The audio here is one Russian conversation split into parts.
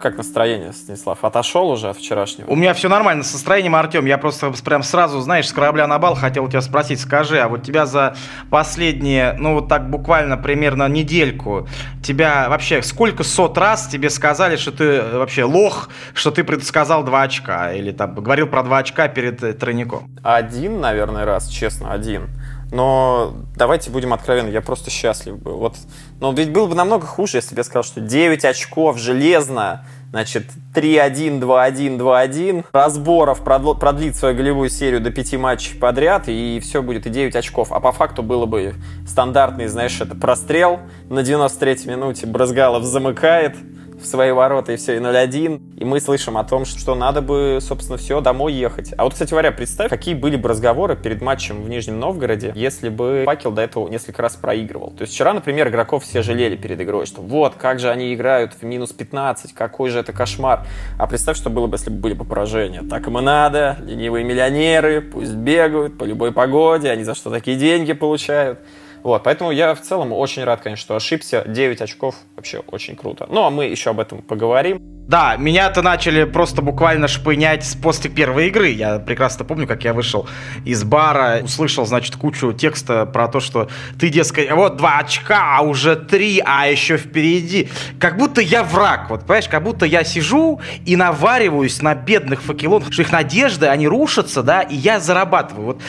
как, настроение, Станислав? Отошел уже от вчерашнего? У меня все нормально с настроением, Артем. Я просто прям сразу, знаешь, с корабля на бал хотел тебя спросить. Скажи, а вот тебя за последние, ну вот так буквально примерно недельку, тебя вообще сколько сот раз тебе сказали, что ты э, вообще лох, что ты предсказал два очка? Или там говорил про два очка перед э, тройником? Один, наверное, раз, честно, один. Но давайте будем откровенны, я просто счастлив был. Вот, но ведь было бы намного хуже, если бы я сказал, что 9 очков железно, значит, 3-1, 2-1, 2-1, разборов продлит свою голевую серию до 5 матчей подряд, и все будет, и 9 очков. А по факту было бы стандартный, знаешь, это прострел на 93-й минуте, Брызгалов замыкает, в свои ворота и все, и 0-1. И мы слышим о том, что надо бы, собственно, все, домой ехать. А вот, кстати говоря, представь, какие были бы разговоры перед матчем в Нижнем Новгороде, если бы Факел до этого несколько раз проигрывал. То есть вчера, например, игроков все жалели перед игрой, что вот, как же они играют в минус 15, какой же это кошмар. А представь, что было бы, если бы были бы поражения. Так им и надо, ленивые миллионеры, пусть бегают по любой погоде, они за что такие деньги получают. Вот, поэтому я в целом очень рад, конечно, что ошибся. 9 очков вообще очень круто. Ну, а мы еще об этом поговорим. Да, меня-то начали просто буквально шпынять после первой игры. Я прекрасно помню, как я вышел из бара, услышал, значит, кучу текста про то, что ты, дескать, вот два очка, а уже три, а еще впереди. Как будто я враг, вот, понимаешь, как будто я сижу и навариваюсь на бедных факелонах, что их надежды, они рушатся, да, и я зарабатываю. Вот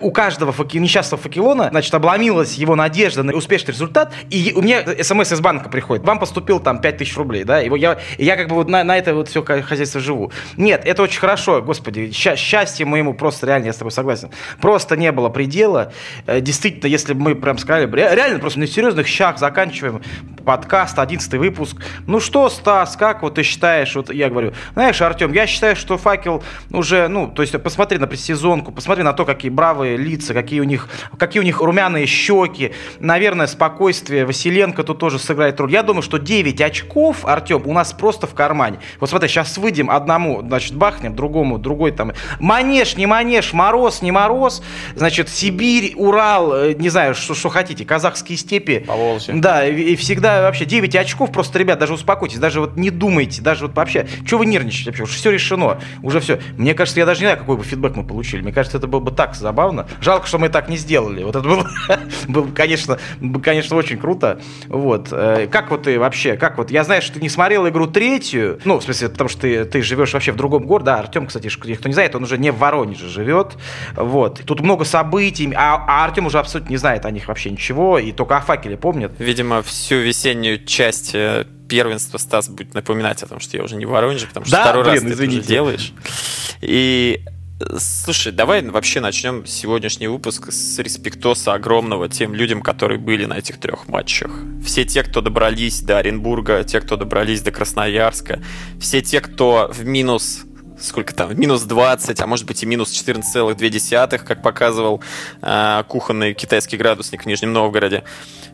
у каждого факи... несчастного факелона, значит, обломилась его надежда на успешный результат, и у меня смс из банка приходит, вам поступил там 5000 рублей, да, и я, я как бы вот на, на это вот все хозяйство живу. Нет, это очень хорошо, господи, счастье моему просто реально, я с тобой согласен. Просто не было предела. Э, действительно, если бы мы прям сказали, реально просто на серьезных щах заканчиваем подкаст, 11 выпуск. Ну что, Стас, как вот ты считаешь, вот я говорю, знаешь, Артем, я считаю, что факел уже, ну, то есть посмотри на предсезонку, посмотри на то, какие бравые лица, какие у них, какие у них румяные щеки, наверное, спокойствие Василенко тут тоже сыграет роль. Я думаю, что 9 очков, Артем, у нас просто в кармане кармане. Вот смотри, сейчас выйдем, одному, значит, бахнем, другому, другой там. Манеж, не манеж, мороз, не мороз. Значит, Сибирь, Урал, э, не знаю, что, что хотите, казахские степи. Поволжье. Да, и, и всегда вообще 9 очков, просто, ребят, даже успокойтесь, даже вот не думайте, даже вот вообще, что вы нервничаете вообще, уже все решено, уже все. Мне кажется, я даже не знаю, какой бы фидбэк мы получили. Мне кажется, это было бы так забавно. Жалко, что мы так не сделали. Вот это было, было конечно, конечно, очень круто. Вот. Э, как вот ты вообще, как вот, я знаю, что ты не смотрел игру третью, ну, в смысле, потому что ты, ты живешь вообще в другом городе, да, Артем, кстати, кто не знает, он уже не в Воронеже живет, вот, тут много событий, а, а Артем уже абсолютно не знает о них вообще ничего, и только о факеле помнит. Видимо, всю весеннюю часть э, первенства Стас будет напоминать о том, что я уже не в Воронеже, потому что да, второй блин, раз ты извините. это уже делаешь. И Слушай, давай вообще начнем сегодняшний выпуск с респектоса огромного тем людям, которые были на этих трех матчах. Все те, кто добрались до Оренбурга, те, кто добрались до Красноярска, все те, кто в минус сколько там, минус 20, а может быть и минус 14,2, как показывал э, кухонный китайский градусник в Нижнем Новгороде.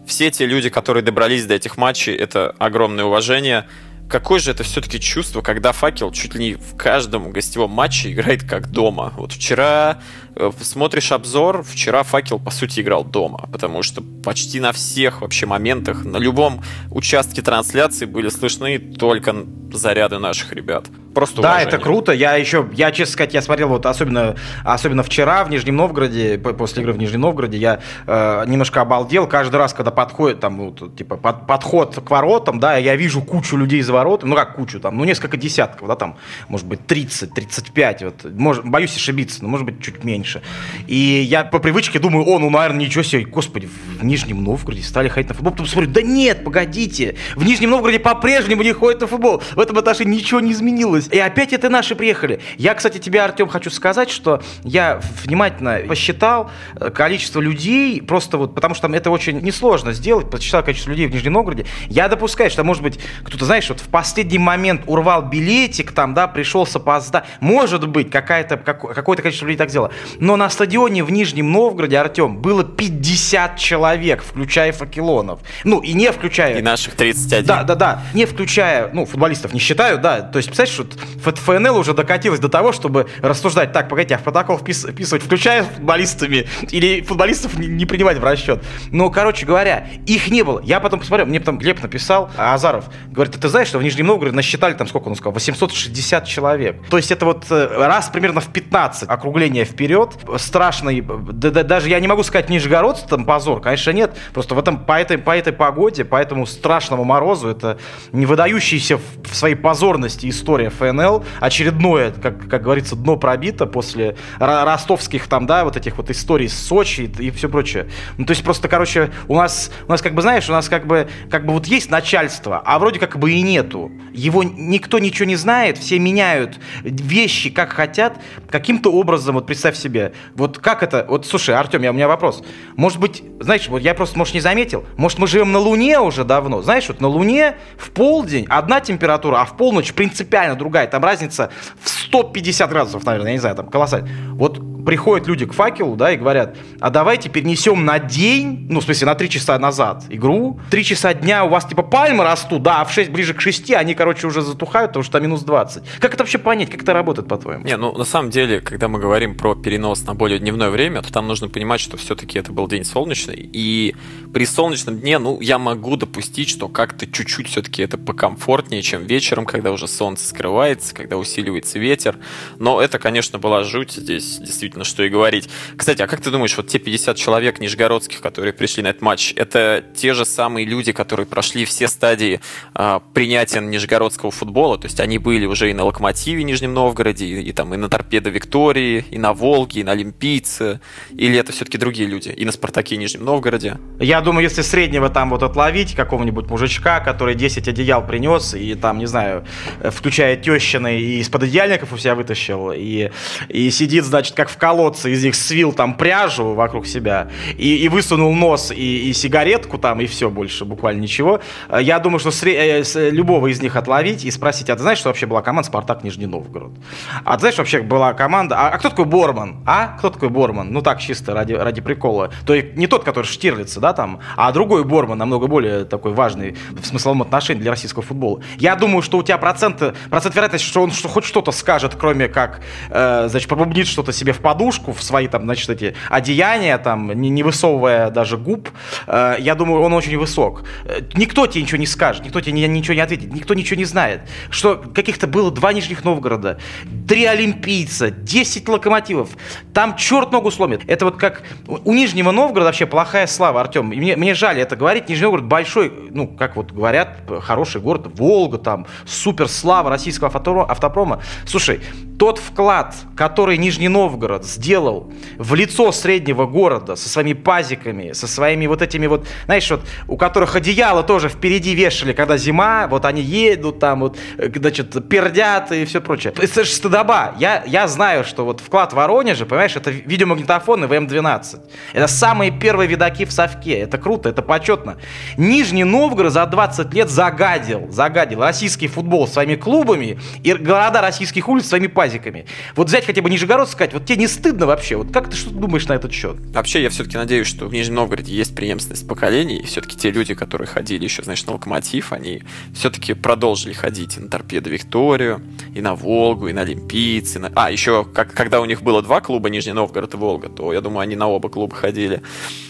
Все те люди, которые добрались до этих матчей, это огромное уважение какое же это все-таки чувство, когда факел чуть ли не в каждом гостевом матче играет как дома. Вот вчера э, смотришь обзор, вчера факел по сути играл дома, потому что почти на всех вообще моментах, на любом участке трансляции были слышны только заряды наших ребят. Просто да, уважение. это круто. Я еще, я, честно сказать, я смотрел вот особенно, особенно вчера в Нижнем Новгороде, после игры в Нижнем Новгороде, я э, немножко обалдел. Каждый раз, когда подходит, там, вот, типа, под, подход к воротам, да, я вижу кучу людей за воротами, ну как кучу, там, ну несколько десятков, да, там, может быть, 30, 35, вот, может, боюсь ошибиться, но может быть чуть меньше. И я по привычке думаю, о, ну, наверное, ничего себе, господи, в Нижнем Новгороде стали ходить на футбол. Потом смотрю, да нет, погодите, в Нижнем Новгороде по-прежнему не ходят на футбол. В этом отношении ничего не изменилось. И опять это наши приехали. Я, кстати, тебе, Артем, хочу сказать, что я внимательно посчитал э, количество людей, просто вот, потому что там это очень несложно сделать, посчитал количество людей в Нижнем Новгороде. Я допускаю, что, может быть, кто-то, знаешь, вот в последний момент урвал билетик, там, да, пришел с опозда. Может быть, какая-то, какое-то количество людей так сделало. Но на стадионе в Нижнем Новгороде, Артем, было 50 человек, включая факелонов. Ну, и не включая... И наших 31. Да, да, да. Не включая, ну, футболистов не считаю, да. То есть, представляешь, что ФНЛ уже докатилась до того, чтобы рассуждать, так, погодите, а в протокол впис, вписывать, включая футболистами, или футболистов не, не принимать в расчет. Но, короче говоря, их не было. Я потом посмотрел, мне потом Глеб написал, а Азаров, говорит, ты знаешь, что в Нижнем Новгороде насчитали там, сколько он сказал, 860 человек. То есть это вот э, раз примерно в 15 округление вперед, страшный, да, да, даже я не могу сказать нижегородцы там позор, конечно нет, просто в этом, по этой, по этой погоде, по этому страшному морозу, это не выдающаяся в своей позорности история ФНЛ, очередное, как, как говорится, дно пробито после ростовских там, да, вот этих вот историй с Сочи и, и все прочее. Ну, то есть просто, короче, у нас, у нас как бы, знаешь, у нас как бы, как бы вот есть начальство, а вроде как бы и нету. Его никто ничего не знает, все меняют вещи как хотят, каким-то образом, вот представь себе, вот как это, вот слушай, Артем, я, у меня вопрос. Может быть, знаешь, вот я просто, может, не заметил, может, мы живем на Луне уже давно, знаешь, вот на Луне в полдень одна температура, а в полночь принципиально другая, там разница в 150 градусов, наверное, я не знаю, там колоссально. Вот приходят люди к факелу, да, и говорят, а давайте перенесем на день, ну, в смысле, на 3 часа назад игру, 3 часа дня у вас, типа, пальмы растут, да, а в 6, ближе к 6 они, короче, уже затухают, потому что там минус 20. Как это вообще понять, как это работает, по-твоему? Не, ну, на самом деле, когда мы говорим про перенос на более дневное время, то там нужно понимать, что все-таки это был день солнечный, и при солнечном дне, ну, я могу допустить, что как-то чуть-чуть все-таки это покомфортнее, чем вечером, когда уже солнце скрывается, когда усиливается ветер, но это, конечно, была жуть здесь, действительно действительно, что и говорить. Кстати, а как ты думаешь, вот те 50 человек нижегородских, которые пришли на этот матч, это те же самые люди, которые прошли все стадии э, принятия нижегородского футбола? То есть они были уже и на Локомотиве Нижнем Новгороде, и, и там и на Торпедо Виктории, и на Волге, и на Олимпийце? Или это все-таки другие люди? И на Спартаке Нижнем Новгороде? Я думаю, если среднего там вот отловить какого-нибудь мужичка, который 10 одеял принес, и там, не знаю, включая тещины, и из-под одеяльников у себя вытащил, и, и сидит, значит, как в колодце из них свил там пряжу вокруг себя и, и высунул нос и, и сигаретку там, и все, больше буквально ничего. Э, я думаю, что сре- э, любого из них отловить и спросить, а ты знаешь, что вообще была команда «Спартак Нижний Новгород»? А ты знаешь, вообще была команда... А, а кто такой Борман? А? Кто такой Борман? Ну так, чисто ради, ради прикола. То есть не тот, который Штирлица, да, там, а другой Борман, намного более такой важный в смысловом отношении для российского футбола. Я думаю, что у тебя процент, процент вероятности, что он что, хоть что-то скажет, кроме как, э, значит, пробубнит что-то себе в подушку, в свои там, значит, эти одеяния, там, не, не высовывая даже губ, э, я думаю, он очень высок. Э, никто тебе ничего не скажет, никто тебе ничего не ответит, никто ничего не знает. Что каких-то было два Нижних Новгорода, три олимпийца, 10 локомотивов. Там черт ногу сломит. Это вот как у Нижнего Новгорода вообще плохая слава, Артем. мне, мне жаль это говорить. Нижний Новгород большой, ну, как вот говорят, хороший город, Волга там, супер слава российского автопрома. Слушай, тот вклад, который Нижний Новгород сделал в лицо среднего города со своими пазиками, со своими вот этими вот, знаешь, вот у которых одеяло тоже впереди вешали, когда зима, вот они едут там, вот, э, значит, пердят и все прочее. Это же стыдоба. Я, я знаю, что вот вклад Воронежа, понимаешь, это видеомагнитофоны ВМ-12. Это самые первые видаки в совке. Это круто, это почетно. Нижний Новгород за 20 лет загадил, загадил российский футбол своими клубами и города российских улиц своими пазиками пазиками. Вот взять хотя бы Нижегород сказать, вот тебе не стыдно вообще? Вот как ты что думаешь на этот счет? Вообще, я все-таки надеюсь, что в Нижнем Новгороде есть преемственность поколений, и все-таки те люди, которые ходили еще, знаешь, на Локомотив, они все-таки продолжили ходить и на Торпедо Викторию, и на Волгу, и на Олимпийцы. На... А, еще, как, когда у них было два клуба, Нижний Новгород и Волга, то, я думаю, они на оба клуба ходили.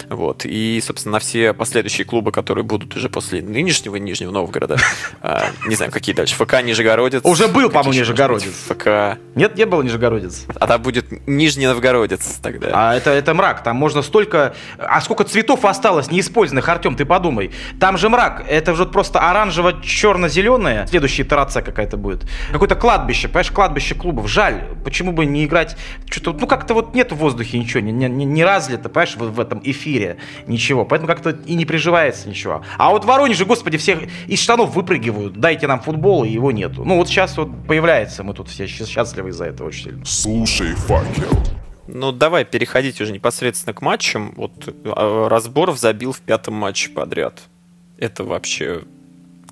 Вот. И, собственно, на все последующие клубы, которые будут уже после нынешнего Нижнего Новгорода, а, не знаю, какие дальше, ФК Нижегородец. Уже был, по-моему, Нижегородец. ФК нет, не было Нижегородец. А там будет Нижний Новгородец тогда. А это, это мрак, там можно столько... А сколько цветов осталось неиспользованных, Артем, ты подумай. Там же мрак, это же просто оранжево-черно-зеленое. Следующая итерация какая-то будет. Какое-то кладбище, понимаешь, кладбище клубов. Жаль, почему бы не играть... Что-то, ну как-то вот нет в воздухе ничего, не, не, не разлито, понимаешь, в, в этом эфире ничего. Поэтому как-то и не приживается ничего. А вот в Воронеже, господи, всех из штанов выпрыгивают. Дайте нам футбол, и его нету. Ну вот сейчас вот появляется, мы тут все счастливы счастливы из-за этого очень сильно. Слушай, факел. Ну, давай переходить уже непосредственно к матчам. Вот а, Разборов забил в пятом матче подряд. Это вообще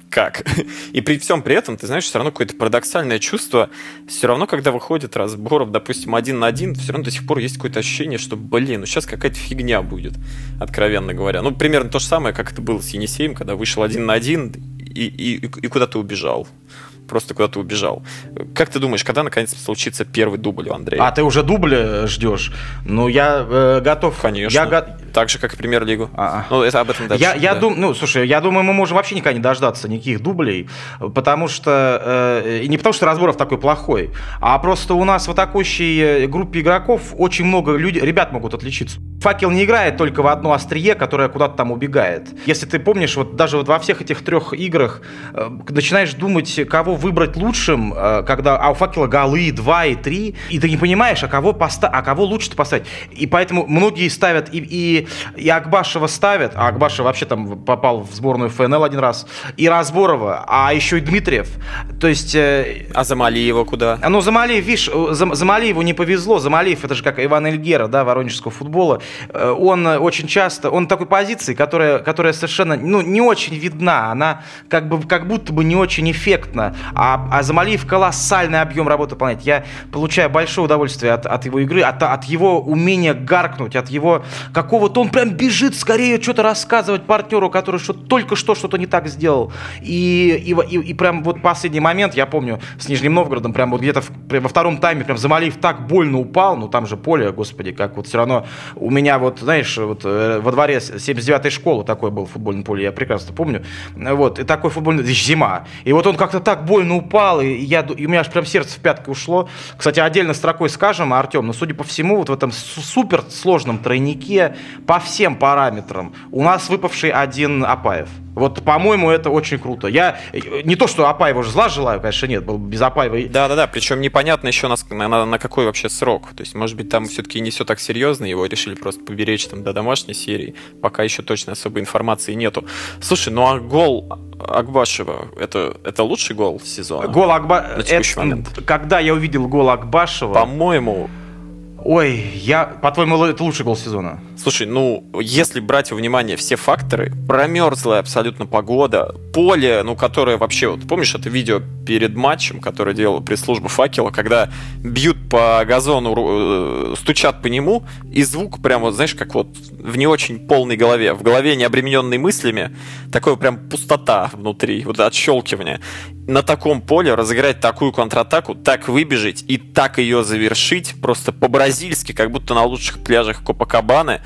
как? И при всем при этом, ты знаешь, все равно какое-то парадоксальное чувство. Все равно, когда выходит разборов, допустим, один на один, все равно до сих пор есть какое-то ощущение, что, блин, ну сейчас какая-то фигня будет, откровенно говоря. Ну, примерно то же самое, как это было с Енисеем, когда вышел один на один и, и, и куда-то убежал просто куда-то убежал. Как ты думаешь, когда наконец случится первый дубль у Андрея? А ты уже дубль э, ждешь? Ну, я э, готов. Конечно. Я го... Так же, как и премьер-лигу. А-а. Ну, это об этом дальше. Я, я да. думаю, ну, слушай, я думаю, мы можем вообще никогда не дождаться никаких дублей, потому что, э, не потому что разборов такой плохой, а просто у нас в атакующей группе игроков очень много людей, ребят могут отличиться. Факел не играет только в одно острие, которое куда-то там убегает. Если ты помнишь, вот даже вот во всех этих трех играх э, начинаешь думать, кого выбрать лучшим, э, когда а у Факела голы 2 и 3, и ты не понимаешь, а кого, поста а кого лучше-то поставить. И поэтому многие ставят, и, и, и Акбашева ставят, а Акбашев вообще там попал в сборную ФНЛ один раз, и Разборова, а еще и Дмитриев. То есть... Э, а Замалиева куда? Ну, Замалиев, видишь, Зам, Замалиеву не повезло. Замалиев, это же как Иван Эльгера, да, воронежского футбола. Э, он очень часто, он такой позиции, которая, которая совершенно, ну, не очень видна. Она как бы, как будто бы не очень эффектна. А, а Замалиев колоссальный объем работы выполняет. Я получаю большое удовольствие от, от его игры, от, от его умения гаркнуть, от его какого-то... Он прям бежит скорее что-то рассказывать партнеру, который что только что что-то не так сделал. И, и, и, и прям вот последний момент, я помню, с Нижним Новгородом, прям вот где-то во втором тайме прям Замалиев так больно упал, ну там же поле, господи, как вот все равно у меня вот, знаешь, вот э, во дворе 79-й школы такой был футбольное поле, я прекрасно помню. Вот, и такой футбольный, зима. И вот он как-то так больно упал, и, я, и у меня аж прям сердце в пятки ушло. Кстати, отдельно строкой скажем, Артем, но судя по всему, вот в этом супер сложном тройнике по всем параметрам у нас выпавший один Апаев. Вот, по-моему, это очень круто. Я не то, что Апаева же зла желаю, конечно, нет, был без Апаева. Да, да, да. Причем непонятно еще на, на, на какой вообще срок. То есть, может быть, там все-таки не все так серьезно, его решили просто поберечь там до домашней серии. Пока еще точно особой информации нету. Слушай, ну а гол Акбашева это, это лучший гол сезона? Гол Акбашева. Когда я увидел гол Акбашева. По-моему, Ой, я, по-твоему, это лучший гол сезона? Слушай, ну, если брать во внимание все факторы, промерзлая абсолютно погода, поле, ну, которое вообще, вот помнишь это видео перед матчем, которое делала пресс-служба факела, когда бьют по газону, э, стучат по нему, и звук прям, вот, знаешь, как вот в не очень полной голове, в голове не обремененной мыслями, такое прям пустота внутри, вот отщелкивание. На таком поле разыграть такую контратаку, так выбежать и так ее завершить, просто по-бразильски, как будто на лучших пляжах Копакабаны,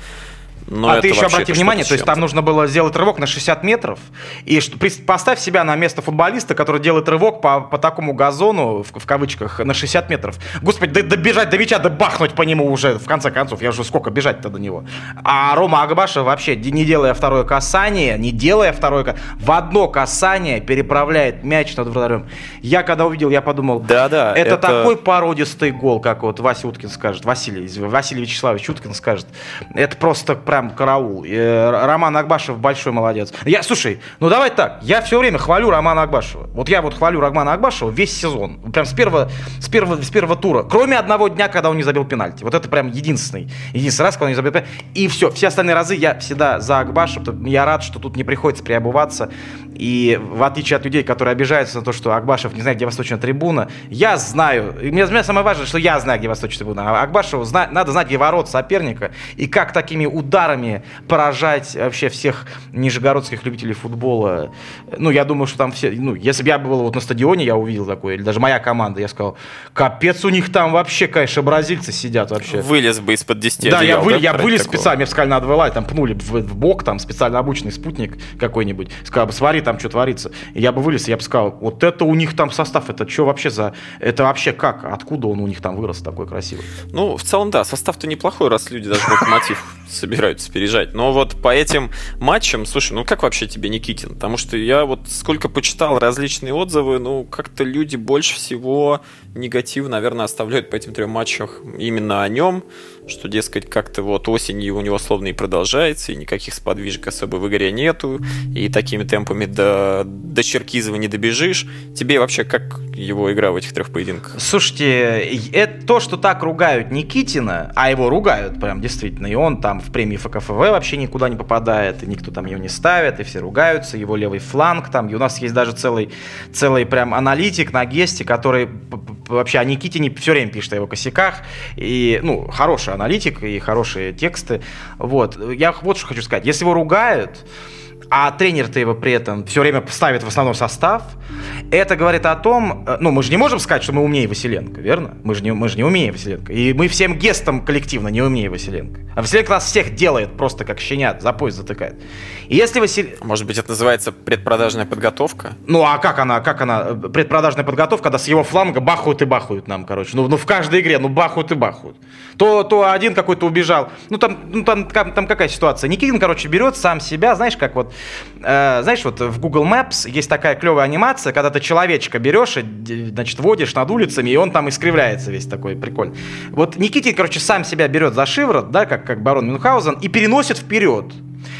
но а ты еще обрати внимание, то есть там нужно было сделать рывок на 60 метров. И поставь себя на место футболиста, который делает рывок по, по такому газону, в, в кавычках, на 60 метров. Господи, да, добежать до мяча, да бахнуть по нему уже, в конце концов. Я уже сколько бежать-то до него. А Рома Агбаша вообще, не делая второе касание, не делая второе касание, в одно касание переправляет мяч над вратарем. Я когда увидел, я подумал, да, да, это, это такой породистый гол, как вот Вася Уткин скажет, Василий, Василий Вячеславович Уткин скажет. Это просто прям караул. Э, Роман Акбашев большой молодец. Я, слушай, ну давай так, я все время хвалю Романа Акбашева. Вот я вот хвалю Романа Акбашева весь сезон. Прям с первого, с первого, с первого тура. Кроме одного дня, когда он не забил пенальти. Вот это прям единственный. Единственный раз, когда он не забил пенальти. И все. Все остальные разы я всегда за Акбашев. Я рад, что тут не приходится приобуваться. И в отличие от людей, которые обижаются на то, что Акбашев не знает, где восточная трибуна, я знаю. И мне, мне самое важное, что я знаю, где восточная трибуна. А Акбашеву зна, надо знать, где ворот соперника. И как такими ударами поражать вообще всех нижегородских любителей футбола. Ну, я думаю, что там все... Ну, если бы я был вот на стадионе, я увидел такое, или даже моя команда, я сказал, капец, у них там вообще, конечно, бразильцы сидят вообще. Вылез бы из-под 10 Да, я, вы, да, я вылез такого? специально, мне сказали, надо вылазить, там пнули в, в бок, там специально обученный спутник какой-нибудь. Сказал бы, смотри, там что творится. Я бы вылез, я бы сказал, вот это у них там состав, это что вообще за... Это вообще как? Откуда он у них там вырос такой красивый? Ну, в целом, да, состав-то неплохой, раз люди даже локомотив собираются переезжать. Но вот по этим матчам, слушай, ну как вообще тебе Никитин? Потому что я вот сколько почитал различные отзывы, ну как-то люди больше всего негатив, наверное, оставляют по этим трем матчам именно о нем что, дескать, как-то вот осенью у него словно и продолжается, и никаких сподвижек особо в игре нету, и такими темпами до, до Черкизова не добежишь. Тебе вообще как его игра в этих трех поединках? Слушайте, это то, что так ругают Никитина, а его ругают прям действительно, и он там в премии ФКФВ вообще никуда не попадает, и никто там ее не ставит, и все ругаются, его левый фланг там, и у нас есть даже целый, целый прям аналитик на гесте, который вообще о Никитине все время пишет о его косяках, и, ну, хороший аналитик и хорошие тексты. Вот. Я вот что хочу сказать. Если его ругают, а тренер-то его при этом все время ставит в основном состав, это говорит о том, э, ну, мы же не можем сказать, что мы умнее Василенко, верно? Мы же не, мы же не умнее Василенко. И мы всем гестом коллективно не умнее Василенко. А Василенко нас всех делает просто как щенят, за пояс затыкает. И если Василенко... Может быть, это называется предпродажная подготовка? Ну, а как она, как она, предпродажная подготовка, когда с его фланга бахают и бахают нам, короче. Ну, ну в каждой игре, ну, бахают и бахают. То, то один какой-то убежал. Ну, там, ну, там, там, там какая ситуация? Никитин, короче, берет сам себя, знаешь, как вот Э, знаешь, вот в Google Maps есть такая клевая анимация, когда ты человечка берешь и, значит, водишь над улицами, и он там искривляется весь такой, прикольный. Вот Никитин, короче, сам себя берет за шиворот, да, как, как барон Мюнхгаузен, и переносит вперед.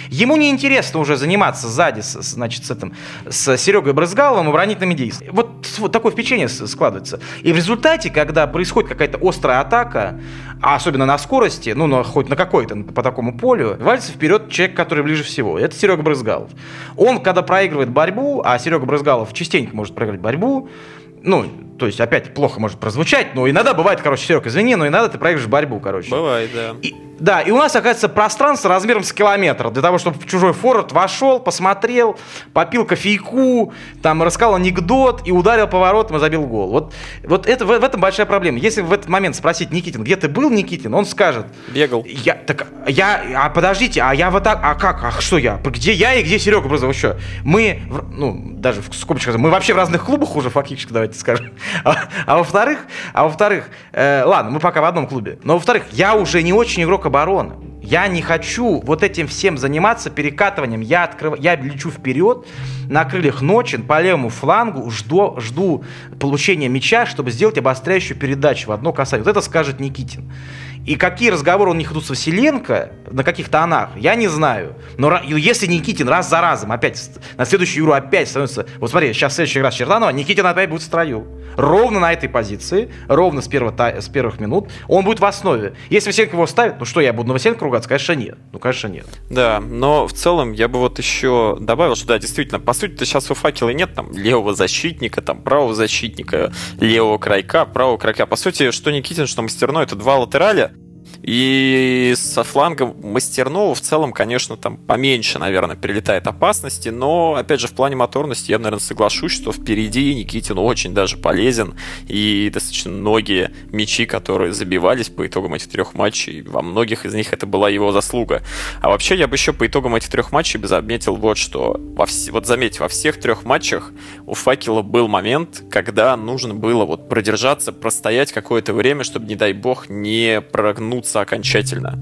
Ему не интересно уже заниматься сзади, с, значит, с этим, с Серегой Брызгаловым оборонительными действиями. Вот, вот такое впечатление складывается. И в результате, когда происходит какая-то острая атака, а особенно на скорости, ну, на, хоть на какой-то по такому полю, валится вперед человек, который ближе всего. Это Серега Брызгалов. Он, когда проигрывает борьбу, а Серега Брызгалов частенько может проиграть борьбу, ну, то есть опять плохо может прозвучать, но иногда бывает, короче, Серег, извини, но иногда ты проигрываешь борьбу, короче. Бывает, да. И, да, и у нас, оказывается, пространство размером с километр для того, чтобы чужой форвард вошел, посмотрел, попил кофейку, там, рассказал анекдот и ударил поворотом и забил гол. Вот, вот это, в, в этом большая проблема. Если в этот момент спросить Никитин, где ты был, Никитин, он скажет... Бегал. Я, так, я, а подождите, а я вот так, а как, а что я? Где я и где Серега Брызов? Что? Мы, ну, даже в скобочках, мы вообще в разных клубах уже фактически, давайте скажем. А, а во-вторых, а во-вторых, э, ладно, мы пока в одном клубе, но во-вторых, я уже не очень игрок обороны. Я не хочу вот этим всем заниматься перекатыванием. Я, открыв... я лечу вперед на крыльях ночи по левому флангу, жду, жду получения мяча, чтобы сделать обостряющую передачу в одно касание. Вот это скажет Никитин. И какие разговоры у них идут с Василенко, на каких тонах, я не знаю. Но если Никитин раз за разом опять, на следующую игру опять становится... Вот смотри, сейчас следующий раз Черданова, Никитин опять будет в строю. Ровно на этой позиции, ровно с, первого, с первых минут, он будет в основе. Если Василенко его ставит, ну что, я буду на Василенко ругаться? Конечно, нет. Ну, конечно, нет. Да, но в целом я бы вот еще добавил, что да, действительно, по сути-то сейчас у факела нет там левого защитника, там правого защитника, левого крайка, правого крайка. По сути, что Никитин, что Мастерной, это два латераля, и со фланга Мастернова в целом, конечно, там поменьше, наверное, прилетает опасности, но, опять же, в плане моторности я, наверное, соглашусь, что впереди Никитин очень даже полезен, и достаточно многие мячи, которые забивались по итогам этих трех матчей, во многих из них это была его заслуга. А вообще, я бы еще по итогам этих трех матчей бы заметил вот что. Во вс... Вот заметьте, во всех трех матчах у Факела был момент, когда нужно было вот продержаться, простоять какое-то время, чтобы, не дай бог, не прогнуться вернуться окончательно.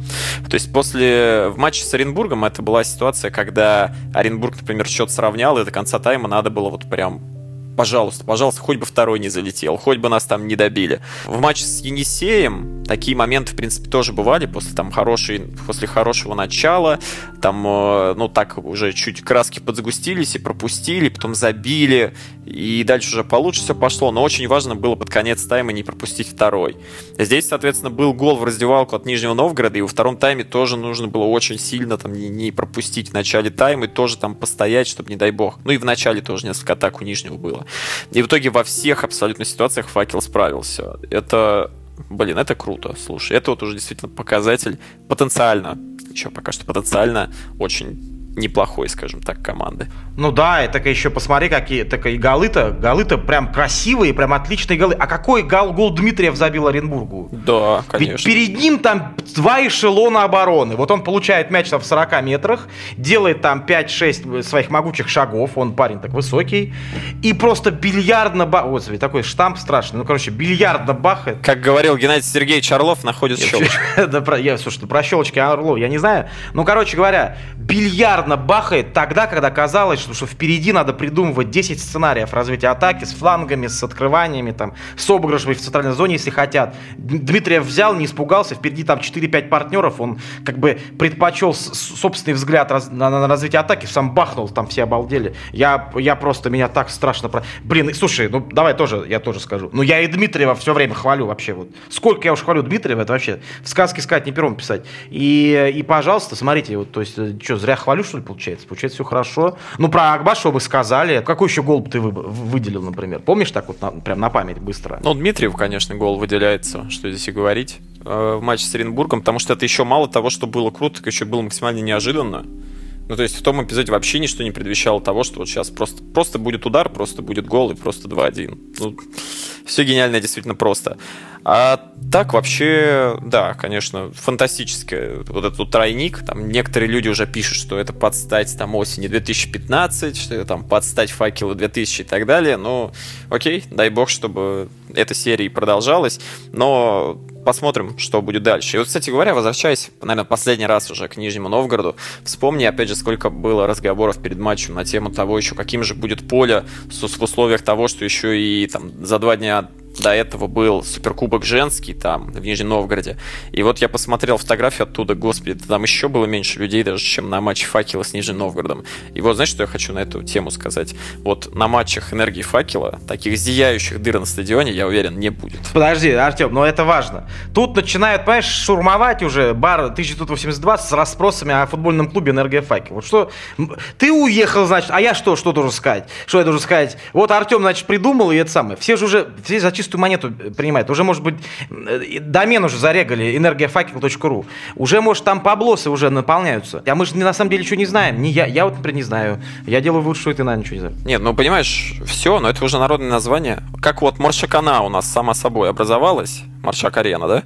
То есть после в матче с Оренбургом это была ситуация, когда Оренбург, например, счет сравнял, и до конца тайма надо было вот прям пожалуйста, пожалуйста, хоть бы второй не залетел, хоть бы нас там не добили. В матче с Енисеем такие моменты, в принципе, тоже бывали после там хорошей, после хорошего начала, там, э, ну, так уже чуть краски подзагустились и пропустили, потом забили, и дальше уже получше все пошло, но очень важно было под конец тайма не пропустить второй. Здесь, соответственно, был гол в раздевалку от Нижнего Новгорода, и во втором тайме тоже нужно было очень сильно там не, не пропустить в начале тайма, и тоже там постоять, чтобы не дай бог. Ну и в начале тоже несколько атак у Нижнего было. И в итоге во всех абсолютно ситуациях факел справился. Это, блин, это круто. Слушай, это вот уже действительно показатель потенциально, еще пока что потенциально очень неплохой, скажем так, команды. Ну да, и так еще посмотри, какие так и голы-то, голы-то прям красивые, прям отличные голы. А какой гол, гол Дмитриев забил Оренбургу? Да, конечно. Ведь перед ним там два эшелона обороны. Вот он получает мяч там в 40 метрах, делает там 5-6 своих могучих шагов, он парень так высокий, и просто бильярдно бахает. Вот, смотри, такой штамп страшный. Ну, короче, бильярдно бахает. Как говорил Геннадий Сергеевич Орлов, находит щелочку. Да, про, я, слушай, про щелочки Орлов я не знаю. Ну, короче говоря, бильярдно бахает тогда, когда казалось, что, что впереди надо придумывать 10 сценариев развития атаки с флангами, с открываниями, там, с обыгрышами в центральной зоне, если хотят. Дмитриев взял, не испугался, впереди там 4-5 партнеров, он как бы предпочел собственный взгляд раз, на, на развитие атаки, сам бахнул, там все обалдели. Я, я просто, меня так страшно... Про... Блин, слушай, ну давай тоже, я тоже скажу. Ну я и Дмитриева все время хвалю вообще. Вот. Сколько я уж хвалю Дмитриева, это вообще в сказке сказать, не пером писать. И, и пожалуйста, смотрите, вот, то есть, э, что, зря хвалю, что ли, получается? Получается, все хорошо. Ну, про Акбашу бы сказали. Какой еще гол бы ты выделил, например? Помнишь так вот, на, прям на память быстро? Ну, Дмитриев, конечно, гол выделяется, что здесь и говорить, э, в матче с Оренбургом, потому что это еще мало того, что было круто, так еще было максимально неожиданно. Ну, то есть в том эпизоде вообще ничто не предвещало того, что вот сейчас просто, просто будет удар, просто будет гол и просто 2-1. Ну, все гениально, действительно просто. А так вообще, да, конечно, фантастическое. Вот этот тройник, там некоторые люди уже пишут, что это подстать там осени 2015, что это там подстать факелы 2000 и так далее. Ну, окей, дай бог, чтобы эта серия продолжалась. Но посмотрим, что будет дальше. И вот, кстати говоря, возвращаясь, наверное, последний раз уже к Нижнему Новгороду, вспомни, опять же, сколько было разговоров перед матчем на тему того еще, каким же будет поле в условиях того, что еще и там за два дня до этого был суперкубок женский там, в Нижнем Новгороде. И вот я посмотрел фотографию оттуда, господи, там еще было меньше людей даже, чем на матче Факела с Нижним Новгородом. И вот знаешь, что я хочу на эту тему сказать? Вот на матчах Энергии Факела таких зияющих дыр на стадионе, я уверен, не будет. Подожди, Артем, но это важно. Тут начинают, понимаешь, шурмовать уже бар 1982 с расспросами о футбольном клубе Энергия Факел. Вот что, ты уехал, значит, а я что, что должен сказать? Что я должен сказать? Вот Артем, значит, придумал, и это самое. Все же уже, все зачистили чистую монету принимает. Уже, может быть, домен уже зарегали, энергияфакел.ру. Уже, может, там паблосы уже наполняются. А мы же на самом деле ничего не знаем. Не я, я вот, например, не знаю. Я делаю вывод, что это на ничего не знаю. Нет, ну, понимаешь, все, но это уже народное название. Как вот Маршакана у нас сама собой образовалась, Маршак Арена, да?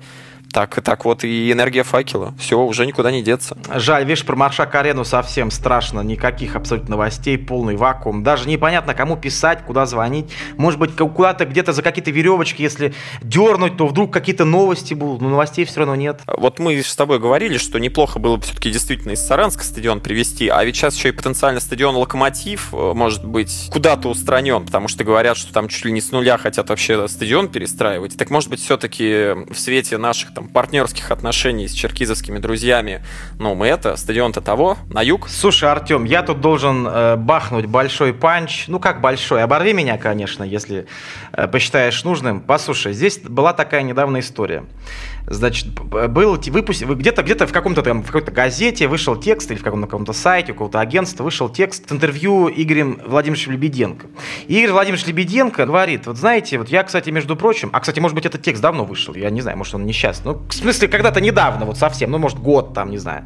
Так, так вот и энергия факела. Все, уже никуда не деться. Жаль, видишь, про Маршак Арену совсем страшно. Никаких абсолютно новостей, полный вакуум. Даже непонятно, кому писать, куда звонить. Может быть, куда-то где-то за какие-то веревочки, если дернуть, то вдруг какие-то новости будут. Но новостей все равно нет. Вот мы с тобой говорили, что неплохо было бы все-таки действительно из Саранска стадион привести, а ведь сейчас еще и потенциально стадион Локомотив э, может быть куда-то устранен, потому что говорят, что там чуть ли не с нуля хотят вообще стадион перестраивать. Так может быть, все-таки в свете наших там, партнерских отношений с черкизовскими друзьями. Ну, мы это, стадион-то того, на юг. Слушай, Артем, я тут должен э, бахнуть большой панч. Ну, как большой? Оборви меня, конечно, если э, посчитаешь нужным. Послушай, здесь была такая недавно история. Значит, был выпуск, где-то где-то в каком-то там в какой-то газете вышел текст или в каком-то каком сайте у какого-то агентства вышел текст с интервью Игорем Владимировичем Лебеденко. И Игорь Владимирович Лебеденко говорит, вот знаете, вот я, кстати, между прочим, а, кстати, может быть, этот текст давно вышел, я не знаю, может, он несчастный. Ну, в смысле, когда-то недавно, вот совсем, ну, может, год там, не знаю.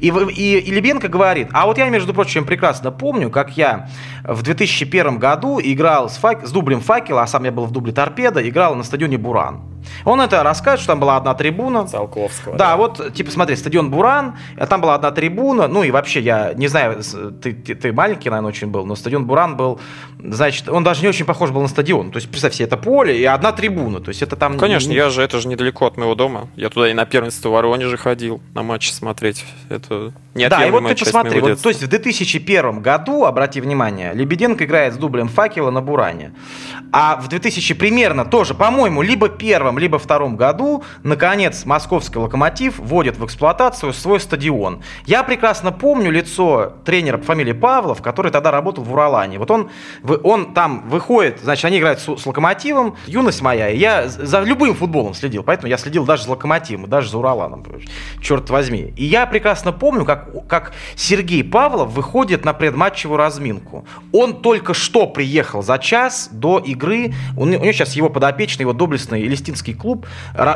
И, и, и Лебенко говорит, а вот я, между прочим, прекрасно помню, как я в 2001 году играл с, фак... с дублем «Факела», а сам я был в дубле «Торпеда», играл на стадионе «Буран». Он это рассказывает, что там была одна трибуна. Циолковского. Да, да, вот, типа, смотри, стадион Буран, там была одна трибуна, ну и вообще, я не знаю, ты, ты, ты маленький, наверное, очень был, но стадион Буран был, значит, он даже не очень похож был на стадион. То есть, представь себе, это поле и одна трибуна, то есть это там... Конечно, не... я же, это же недалеко от моего дома. Я туда и на первенство в Воронеже ходил на матчи смотреть. Это да, и вот ты посмотри, вот, то есть в 2001 году, обрати внимание, Лебеденко играет с дублем факела на Буране. А в 2000 примерно тоже, по-моему, либо первом, либо втором году, наконец, московский локомотив вводит в эксплуатацию свой стадион. Я прекрасно помню лицо тренера по фамилии Павлов, который тогда работал в Уралане. Вот он, он там выходит, значит, они играют с, с локомотивом, юность моя, я за любым футболом следил, поэтому я следил даже за локомотивом, даже за Ураланом, черт возьми. И я прекрасно помню, как как, Сергей Павлов выходит на предматчевую разминку. Он только что приехал за час до игры. Он, у него сейчас его подопечный, его доблестный Элистинский клуб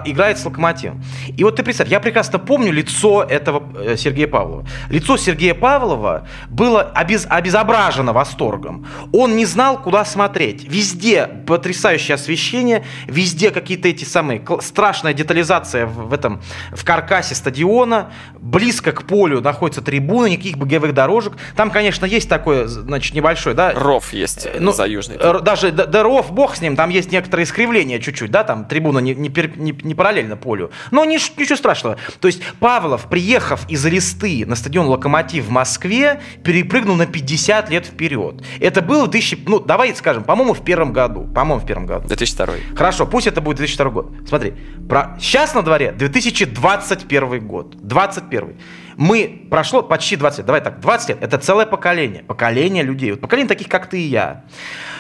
играет с Локомотивом. И вот ты представь, я прекрасно помню лицо этого э, Сергея Павлова. Лицо Сергея Павлова было обез, обезображено восторгом. Он не знал, куда смотреть. Везде потрясающее освещение, везде какие-то эти самые страшная детализация в, в этом в каркасе стадиона, близко к полю находятся трибуны, никаких беговых дорожек. Там, конечно, есть такое, значит, небольшой, да? Ров есть э, ну, за южный. Даже да, да, ров, бог с ним, там есть некоторые искривления чуть-чуть, да, там трибуна не, не, не, не параллельно полю. Но не, ничего страшного. То есть Павлов, приехав из Листы на стадион Локомотив в Москве, перепрыгнул на 50 лет вперед. Это было в 2000, ну, давай скажем, по-моему, в первом году. По-моему, в первом году. 2002. Хорошо, пусть это будет 2002 год. Смотри, про... сейчас на дворе 2021 год. 21. Мы, прошло почти 20 лет, давай так, 20 лет, это целое поколение, поколение людей, вот поколение таких, как ты и я.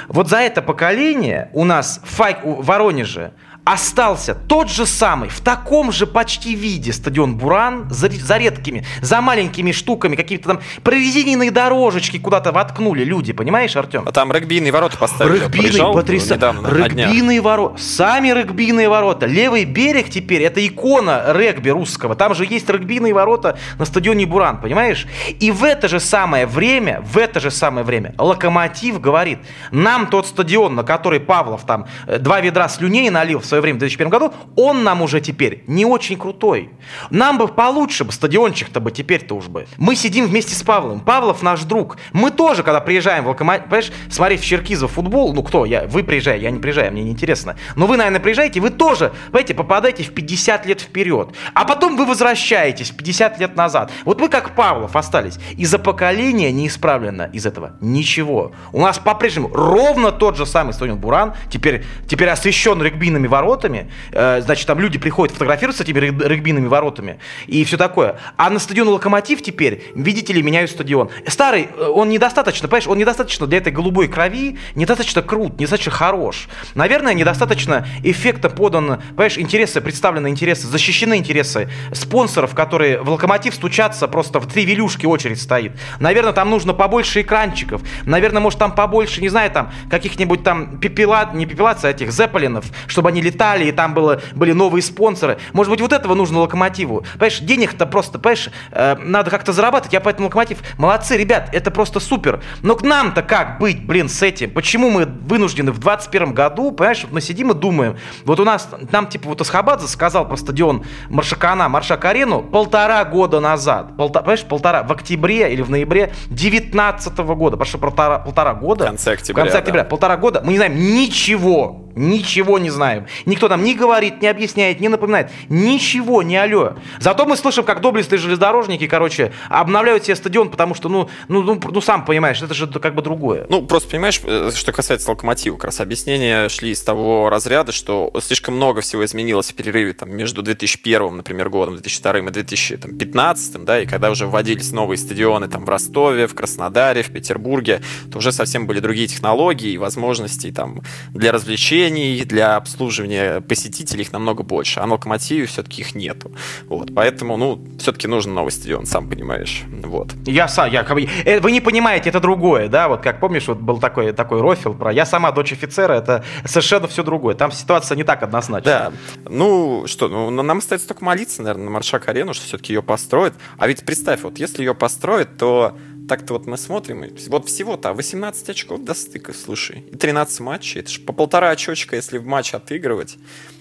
Вот за это поколение у нас в Воронеже остался тот же самый, в таком же почти виде стадион Буран, за, за редкими, за маленькими штуками, какие-то там прорезиненные дорожечки куда-то воткнули люди, понимаешь, Артем? А там регбийные ворота поставили. Регбийные, потрясающе. Регбийные ворота, сами регбийные ворота. Левый берег теперь, это икона регби русского. Там же есть регбийные ворота на стадионе Буран, понимаешь? И в это же самое время, в это же самое время Локомотив говорит, нам тот стадион, на который Павлов там э, два ведра слюней налил свое время, в 2001 году, он нам уже теперь не очень крутой. Нам бы получше бы, стадиончик-то бы теперь-то уж бы. Мы сидим вместе с Павлом. Павлов наш друг. Мы тоже, когда приезжаем в Локомотив, понимаешь, смотреть в Черкизово футбол, ну кто, я, вы приезжаете, я не приезжаю, мне не интересно. Но вы, наверное, приезжаете, вы тоже, понимаете, попадаете в 50 лет вперед. А потом вы возвращаетесь в 50 лет назад. Вот вы как Павлов остались. И за поколение не исправлено из этого ничего. У нас по-прежнему ровно тот же самый стадион Буран, теперь, теперь освещен регбийными воротами, э, значит, там люди приходят фотографироваться с этими регбийными воротами и все такое. А на стадион Локомотив теперь, видите ли, меняют стадион. Старый, э, он недостаточно, понимаешь, он недостаточно для этой голубой крови, недостаточно крут, недостаточно хорош. Наверное, недостаточно эффекта подан, понимаешь, интересы, представлены интересы, защищены интересы спонсоров, которые в Локомотив стучатся, просто в три велюшки очередь стоит. Наверное, там нужно побольше экранчиков. Наверное, может, там побольше, не знаю, там каких-нибудь там пепела, не пепелация, а этих зеппелинов, чтобы они летали, и там было, были новые спонсоры. Может быть, вот этого нужно Локомотиву. Понимаешь, денег-то просто, понимаешь, э, надо как-то зарабатывать. Я поэтому Локомотив, молодцы, ребят, это просто супер. Но к нам-то как быть, блин, с этим? Почему мы вынуждены в 21 году, понимаешь, мы сидим и думаем, вот у нас, нам типа вот Асхабадзе сказал про стадион Маршакана, Маршак-арену полтора года назад. Полтора, понимаешь, полтора, в октябре или в ноябре 19 года, прошу, полтора, полтора года. В конце октября. В конце октября, да. полтора года. Мы не знаем ничего Ничего не знаем. Никто нам не говорит, не объясняет, не напоминает. Ничего, не алло. Зато мы слышим, как доблестные железнодорожники, короче, обновляют себе стадион, потому что, ну, ну, ну, ну сам понимаешь, это же как бы другое. Ну, просто понимаешь, э, что касается локомотива, как раз объяснения шли из того разряда, что слишком много всего изменилось в перерыве там, между 2001, например, годом, 2002 и 2015, да, и когда уже вводились новые стадионы там в Ростове, в Краснодаре, в Петербурге, то уже совсем были другие технологии и возможности там для развлечений помещений для обслуживания посетителей их намного больше, а на Локомотиве все-таки их нету. Вот, поэтому, ну, все-таки нужен новый стадион, сам понимаешь. Вот. Я сам, я, э, вы не понимаете, это другое, да, вот как помнишь, вот был такой, такой рофил про «я сама дочь офицера», это совершенно все другое, там ситуация не так однозначна. Да, ну, что, ну, нам остается только молиться, наверное, на Маршак-арену, что все-таки ее построят, а ведь представь, вот если ее построят, то так-то вот мы смотрим, вот всего-то 18 очков до стыка, слушай, и 13 матчей, это же по полтора очечка, если в матч отыгрывать.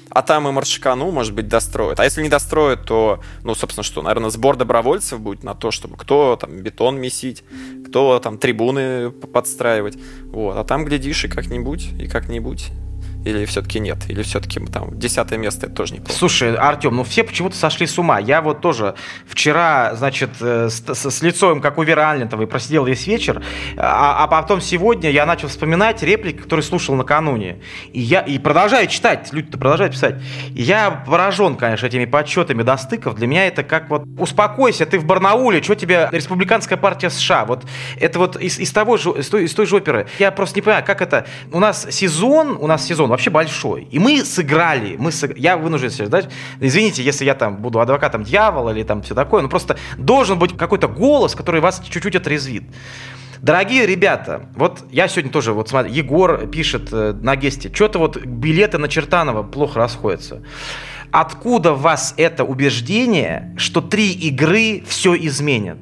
А там и Маршикану, может быть, достроят. А если не достроят, то, ну, собственно, что, наверное, сбор добровольцев будет на то, чтобы кто там бетон месить, кто там трибуны подстраивать. Вот. А там, глядишь, и как-нибудь, и как-нибудь или все-таки нет? Или все-таки там десятое место это тоже неплохо? Слушай, Артем, ну все почему-то сошли с ума. Я вот тоже вчера, значит, э, с, с, лицом, как у Веры Альнетовой, просидел весь вечер, а, а потом сегодня я начал вспоминать реплики, которые слушал накануне. И я и продолжаю читать, люди-то продолжают писать. Я поражен, конечно, этими подсчетами достыков. Для меня это как вот, успокойся, ты в Барнауле, что тебе республиканская партия США? Вот это вот из, из того из той, из той же оперы. Я просто не понимаю, как это... У нас сезон, у нас сезон он вообще большой. И мы сыграли, мы сыг... я вынужден себе ждать, извините, если я там буду адвокатом дьявола или там все такое, ну просто должен быть какой-то голос, который вас чуть-чуть отрезвит. Дорогие ребята, вот я сегодня тоже, вот смотри, Егор пишет э, на гесте, что-то вот билеты на Чертанова плохо расходятся. Откуда в вас это убеждение, что три игры все изменят?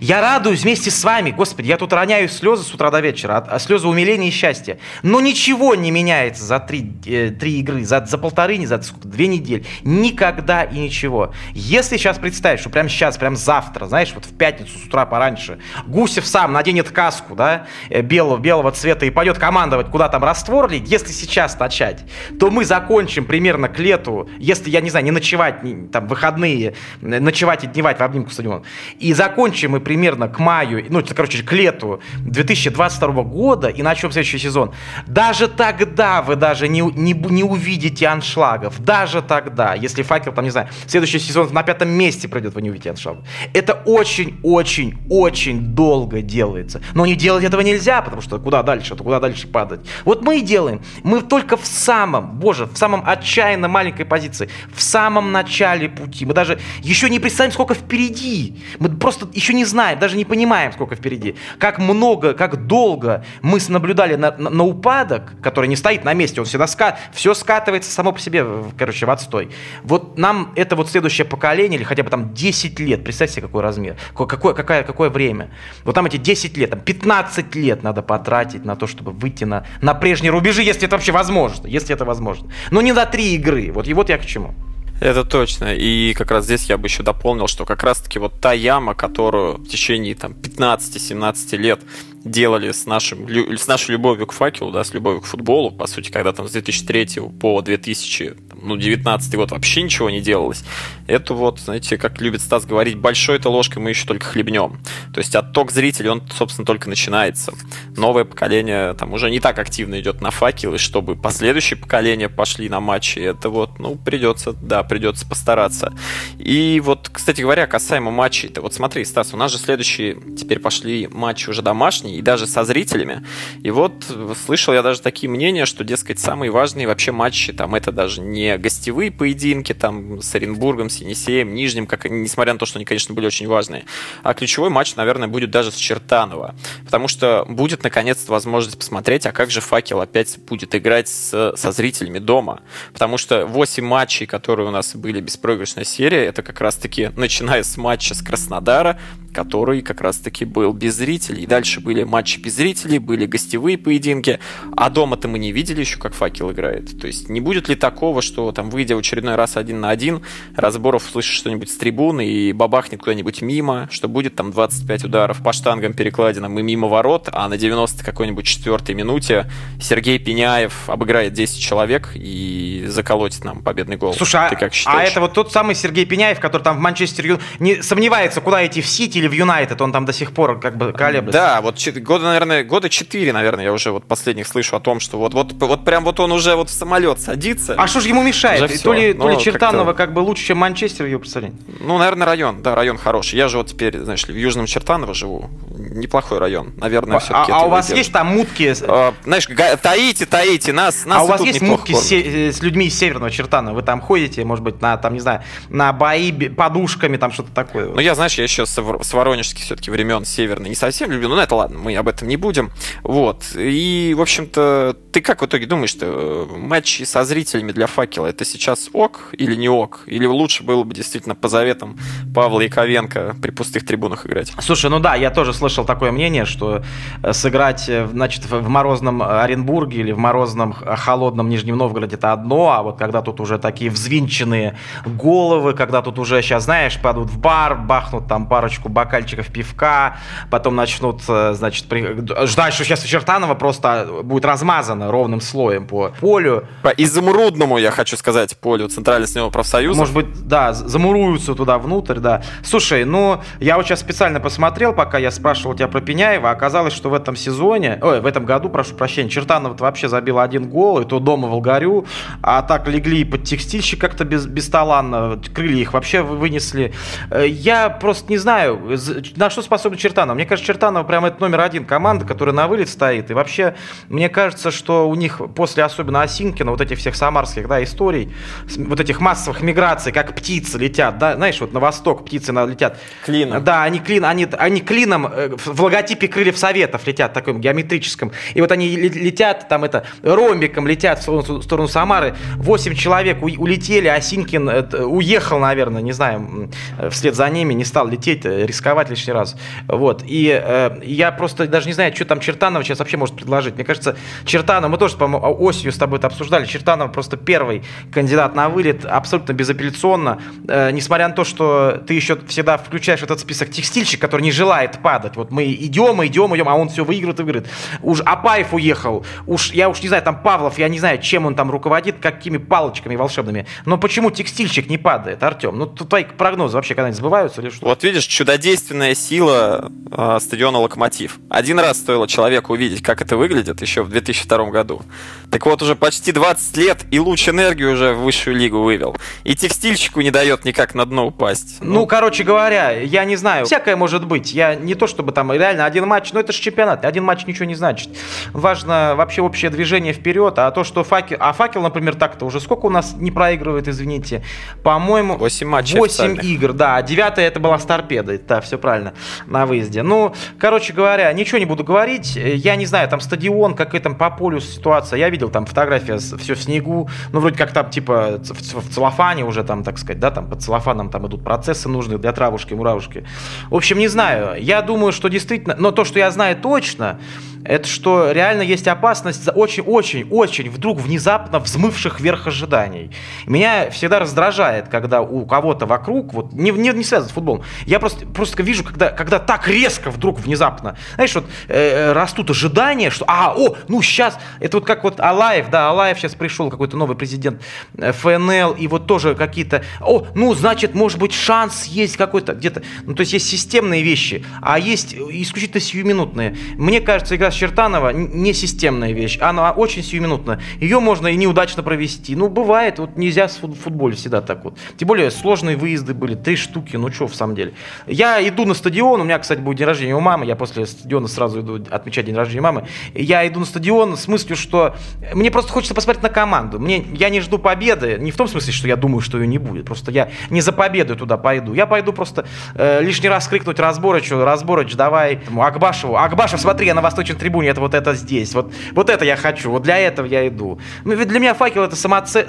Я радуюсь вместе с вами, Господи, я тут роняю слезы с утра до вечера, а, слезы умиления и счастья. Но ничего не меняется за три, э, три игры, за, за полторы, не за сколько, две недели. Никогда и ничего. Если сейчас представить, что прямо сейчас, прямо завтра, знаешь, вот в пятницу с утра пораньше, Гусев сам наденет каску, да, э, белого, белого цвета и пойдет командовать, куда там раствор лить, если сейчас начать, то мы закончим примерно к лету, если, я не знаю, не ночевать, не, там, выходные, ночевать и дневать в обнимку стадиона, и закончим мы примерно к маю, ну, короче, к лету 2022 года и начнем следующий сезон, даже тогда вы даже не, не, не увидите аншлагов. Даже тогда, если факел, там, не знаю, следующий сезон на пятом месте пройдет, вы не увидите аншлагов. Это очень-очень-очень долго делается. Но не делать этого нельзя, потому что куда дальше, то куда дальше падать. Вот мы и делаем. Мы только в самом, боже, в самом отчаянно маленькой позиции, в самом начале пути. Мы даже еще не представим, сколько впереди. Мы просто еще не знаем, даже не понимаем, сколько впереди. Как много, как долго мы наблюдали на, на, на упадок, который не стоит на месте, он всегда ска... все скатывается само по себе, короче, в отстой. Вот нам это вот следующее поколение, или хотя бы там 10 лет, представьте себе, какой размер, какое, какое, какое время. Вот там эти 10 лет, там 15 лет надо потратить на то, чтобы выйти на, на прежние рубежи, если это вообще возможно, если это возможно. Но не за три игры, вот, и вот я к чему. Это точно. И как раз здесь я бы еще дополнил, что как раз-таки вот та яма, которую в течение там 15-17 лет делали с, нашим, с нашей любовью к факелу, да, с любовью к футболу, по сути, когда там с 2003 по 2019 год вообще ничего не делалось, это вот, знаете, как любит Стас говорить, большой этой ложкой мы еще только хлебнем. То есть отток зрителей, он, собственно, только начинается. Новое поколение там уже не так активно идет на факелы, чтобы последующие поколения пошли на матчи, это вот, ну, придется, да, придется постараться. И вот, кстати говоря, касаемо матчей, то вот смотри, Стас, у нас же следующие теперь пошли матчи уже домашние, компаний и даже со зрителями. И вот слышал я даже такие мнения, что, дескать, самые важные вообще матчи, там, это даже не гостевые поединки, там, с Оренбургом, с Енисеем, Нижним, как, несмотря на то, что они, конечно, были очень важные, а ключевой матч, наверное, будет даже с Чертанова, потому что будет, наконец-то, возможность посмотреть, а как же Факел опять будет играть с, со зрителями дома, потому что 8 матчей, которые у нас были беспроигрышная серия, это как раз-таки, начиная с матча с Краснодара, который как раз-таки был без зрителей. И дальше были матчи без зрителей, были гостевые поединки, а дома-то мы не видели еще, как факел играет. То есть не будет ли такого, что там, выйдя в очередной раз один на один, разборов слышишь что-нибудь с трибуны и бабахнет куда-нибудь мимо, что будет там 25 ударов по штангам перекладинам и мимо ворот, а на 90 какой-нибудь четвертой минуте Сергей Пеняев обыграет 10 человек и заколотит нам победный гол. Слушай, Ты как а, а это вот тот самый Сергей Пеняев, который там в Манчестер Ю... не сомневается, куда идти в Сити или в Юнайтед, он там до сих пор как бы колеблется. Да, вот года, наверное, года четыре, наверное, я уже вот последних слышу о том, что вот, вот, вот прям вот он уже вот в самолет садится. А что же ему мешает? Все. То ли, то ли ну, Чертанова как бы лучше, чем Манчестер в ее представлении? Ну, наверное, район, да, район хороший. Я же вот теперь, знаешь ли, в Южном Чертаново живу. Неплохой район, наверное, а, все-таки. А, а у вас есть там мутки? А, знаешь, таите, таите, нас, нас А у вас есть мутки с, э, с людьми из Северного Чертанова? Вы там ходите, может быть, на, там, не знаю, на бои подушками, там что-то такое? Ну, я, знаешь, я еще с, с воронежских все-таки времен северный не совсем люблю, но это ладно, мы об этом не будем. Вот. И, в общем-то, ты как в итоге думаешь, что э, матчи со зрителями для факела это сейчас ок или не ок? Или лучше было бы действительно по заветам Павла Яковенко при пустых трибунах играть? Слушай, ну да, я тоже слышал такое мнение, что э, сыграть, э, значит, в морозном Оренбурге или в морозном холодном Нижнем Новгороде это одно, а вот когда тут уже такие взвинченные головы, когда тут уже сейчас, знаешь, падут в бар, бахнут там парочку бокальчиков пивка, потом начнут, значит, при... ждать, что сейчас у Чертанова просто будет размазано ровным слоем по полю. По изумрудному, я хочу сказать, полю Центрального профсоюза. Может быть, да, замуруются туда внутрь, да. Слушай, ну, я вот сейчас специально посмотрел, пока я спрашивал тебя про Пеняева, оказалось, что в этом сезоне, ой, в этом году, прошу прощения, Чертанов вообще забил один гол, и то дома в Волгарю, а так легли под текстильщик как-то без, бесталанно, крылья их вообще вынесли. Э, я просто не знаю, на что способен Чертанов. Мне кажется, Чертанов прям это номер один команда, которая на вылет стоит. И вообще, мне кажется, что у них после особенно Осинкина, вот этих всех самарских да, историй, вот этих массовых миграций, как птицы летят, да, знаешь, вот на восток птицы летят. Клином. Да, они, клин, они, они клином э, в логотипе крыльев Советов летят, таким геометрическом. И вот они летят, там это, ромбиком летят в сторону, в сторону Самары. Восемь человек улетели, Осинкин э, уехал, наверное, не знаю, вслед за ними, не стал лететь, э, рисковать лишний раз. Вот. И э, я просто даже не знаю, что там Чертанов сейчас вообще может предложить. Мне кажется, Чертанов, мы тоже, по-моему, осенью с тобой это обсуждали, Чертанов просто первый кандидат на вылет, абсолютно безапелляционно, э, несмотря на то, что ты еще всегда включаешь этот список текстильщик, который не желает падать. Вот мы идем, идем, идем, а он все выигрывает и выигрывает. Уж Апаев уехал, уж я уж не знаю, там Павлов, я не знаю, чем он там руководит, какими палочками волшебными. Но почему текстильщик не падает, Артем? Ну, твои прогнозы вообще когда-нибудь сбываются или что? Вот видишь, чудодейственная сила э, стадиона «Локомотив». Один раз стоило человеку увидеть, как это выглядит, еще в 2002 году. Так вот, уже почти 20 лет, и луч энергии уже в высшую лигу вывел. И текстильщику не дает никак на дно упасть. Ну, ну короче говоря, я не знаю. Всякое может быть. Я не то чтобы там реально один матч, но это же чемпионат. Один матч ничего не значит. Важно вообще общее движение вперед, а то, что факел... А факел, например, так-то уже сколько у нас не проигрывает, извините. По-моему... 8 матчей 8 игр, да. Девятая это была с торпедой. Да, все правильно. На выезде. Ну, короче говоря, ничего не буду говорить. Я не знаю, там стадион, как там по полю ситуация. Я видел там фотография, все в снегу. Ну, вроде как там, типа, в целлофане уже там, так сказать, да, там под целлофаном там идут процессы нужные для травушки, муравушки. В общем, не знаю. Я думаю, что действительно... Но то, что я знаю точно, это что реально есть опасность за очень-очень-очень вдруг внезапно взмывших вверх ожиданий. Меня всегда раздражает, когда у кого-то вокруг, вот не, не, не связано с футболом, я просто, просто вижу, когда, когда так резко вдруг внезапно, знаешь, вот э, растут ожидания, что, а, о, ну сейчас, это вот как вот Алаев, да, Алаев сейчас пришел, какой-то новый президент э, ФНЛ, и вот тоже какие-то, о, ну, значит, может быть, шанс есть какой-то где-то, ну, то есть есть системные вещи, а есть исключительно сиюминутные. Мне кажется, игра Чертанова не системная вещь, она очень сиюминутная. Ее можно и неудачно провести. Ну, бывает, вот нельзя в футболе всегда так вот. Тем более сложные выезды были, три штуки, ну что в самом деле. Я иду на стадион, у меня, кстати, будет день рождения у мамы, я после стадиона сразу иду отмечать день рождения мамы. Я иду на стадион с мыслью, что мне просто хочется посмотреть на команду. Мне, я не жду победы, не в том смысле, что я думаю, что ее не будет, просто я не за победу туда пойду. Я пойду просто э, лишний раз крикнуть разборочу, разбороч, давай, Акбашеву. Акбашев, смотри, я на восточной трибуне, это вот это здесь. Вот, вот это я хочу, вот для этого я иду. Ну, ведь для меня факел это самоце...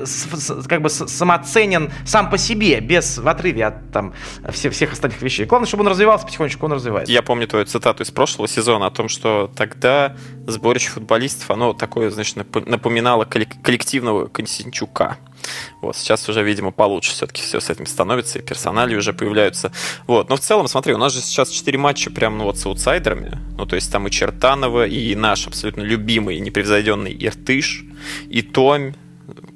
как бы самоценен сам по себе, без в отрыве от там, всех, всех остальных вещей. Главное, чтобы он развивался потихонечку, он развивается. Я помню твою цитату из прошлого сезона о том, что тогда сборище футболистов, оно такое, значит, напоминало коллективного Константчука. Вот, сейчас уже, видимо, получше все-таки все с этим становится, и персонали уже появляются. Вот, но в целом, смотри, у нас же сейчас 4 матча прям, ну вот, с аутсайдерами. Ну, то есть там и Чертанова, и наш абсолютно любимый, непревзойденный Иртыш, и Томь,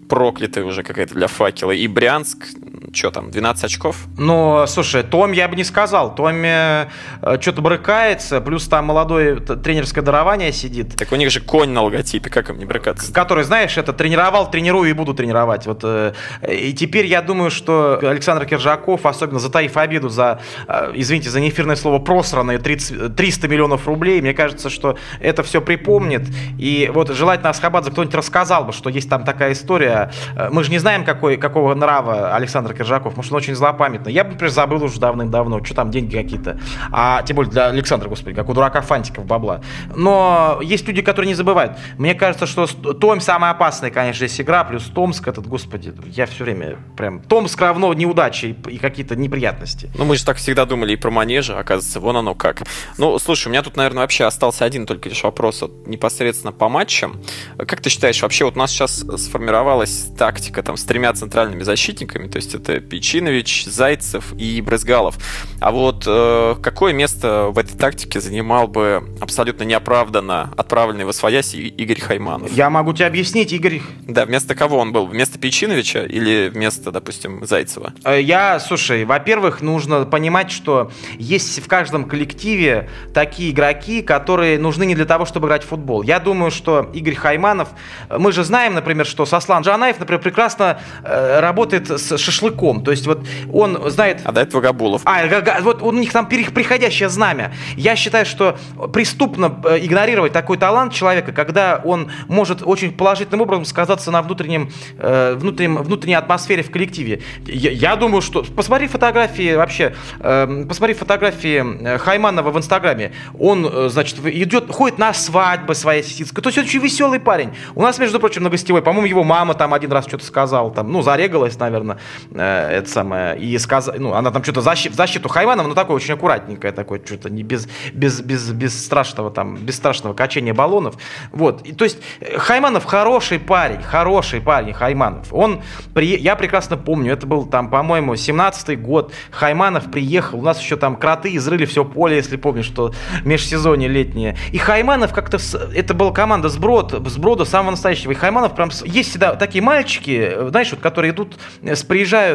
проклятая уже какая-то для факела, и Брянск, что там, 12 очков? Ну, слушай, Том я бы не сказал. Томе э, что-то брыкается, плюс там молодое тренерское дарование сидит. Так у них же конь на логотипе, как им не брыкаться? Который, знаешь, это тренировал, тренирую и буду тренировать. Вот, э, и теперь я думаю, что Александр Киржаков, особенно затаив обиду за, э, извините за неэфирное слово, просранные 30, 300 миллионов рублей, мне кажется, что это все припомнит. И вот желательно Асхабадзе кто-нибудь рассказал бы, что есть там такая история. Мы же не знаем, какой, какого нрава Александр Киржаков может, он очень злопамятный. Я бы, например, забыл уже давным-давно, что там деньги какие-то. А тем более для Александра, господи, как у дурака фантиков бабла. Но есть люди, которые не забывают. Мне кажется, что Том самая опасная, конечно, здесь игра, плюс Томск этот, господи, я все время прям... Томск равно неудачи и какие-то неприятности. Ну, мы же так всегда думали и про манежи, оказывается, вон оно как. Ну, слушай, у меня тут, наверное, вообще остался один только лишь вопрос вот, непосредственно по матчам. Как ты считаешь, вообще вот у нас сейчас сформировалась тактика там с тремя центральными защитниками, то есть Печинович, Зайцев и Брызгалов. А вот э, какое место в этой тактике занимал бы абсолютно неоправданно отправленный в Освоясь Игорь Хайманов? Я могу тебе объяснить, Игорь. Да, вместо кого он был? Вместо Печиновича или вместо, допустим, Зайцева? Э, я, слушай, во-первых, нужно понимать, что есть в каждом коллективе такие игроки, которые нужны не для того, чтобы играть в футбол. Я думаю, что Игорь Хайманов, мы же знаем, например, что Сослан Джанаев, например, прекрасно э, работает с шашлыком игроком. То есть вот он знает... А до этого Габулов. А, вот у них там приходящее знамя. Я считаю, что преступно э, игнорировать такой талант человека, когда он может очень положительным образом сказаться на внутреннем, э, внутреннем, внутренней атмосфере в коллективе. Я, я думаю, что... Посмотри фотографии вообще, э, посмотри фотографии Хайманова в Инстаграме. Он, значит, идет, ходит на свадьбы своей сисицкой. То есть он очень веселый парень. У нас, между прочим, на гостевой, по-моему, его мама там один раз что-то сказала, там, ну, зарегалась, наверное э, это самое, и сказала, ну, она там что-то защ, в защиту Хайманова, но такое очень аккуратненькое, такое что-то не без, без, без, без страшного там, без страшного качения баллонов. Вот, и, то есть э, Хайманов хороший парень, хороший парень Хайманов. Он, при, я прекрасно помню, это был там, по-моему, 17-й год, Хайманов приехал, у нас еще там кроты изрыли все поле, если помнишь, что межсезонье летнее. И Хайманов как-то, это была команда с Брод, с Брода самого настоящего. И Хайманов прям, есть всегда такие мальчики, знаешь, вот, которые идут, э,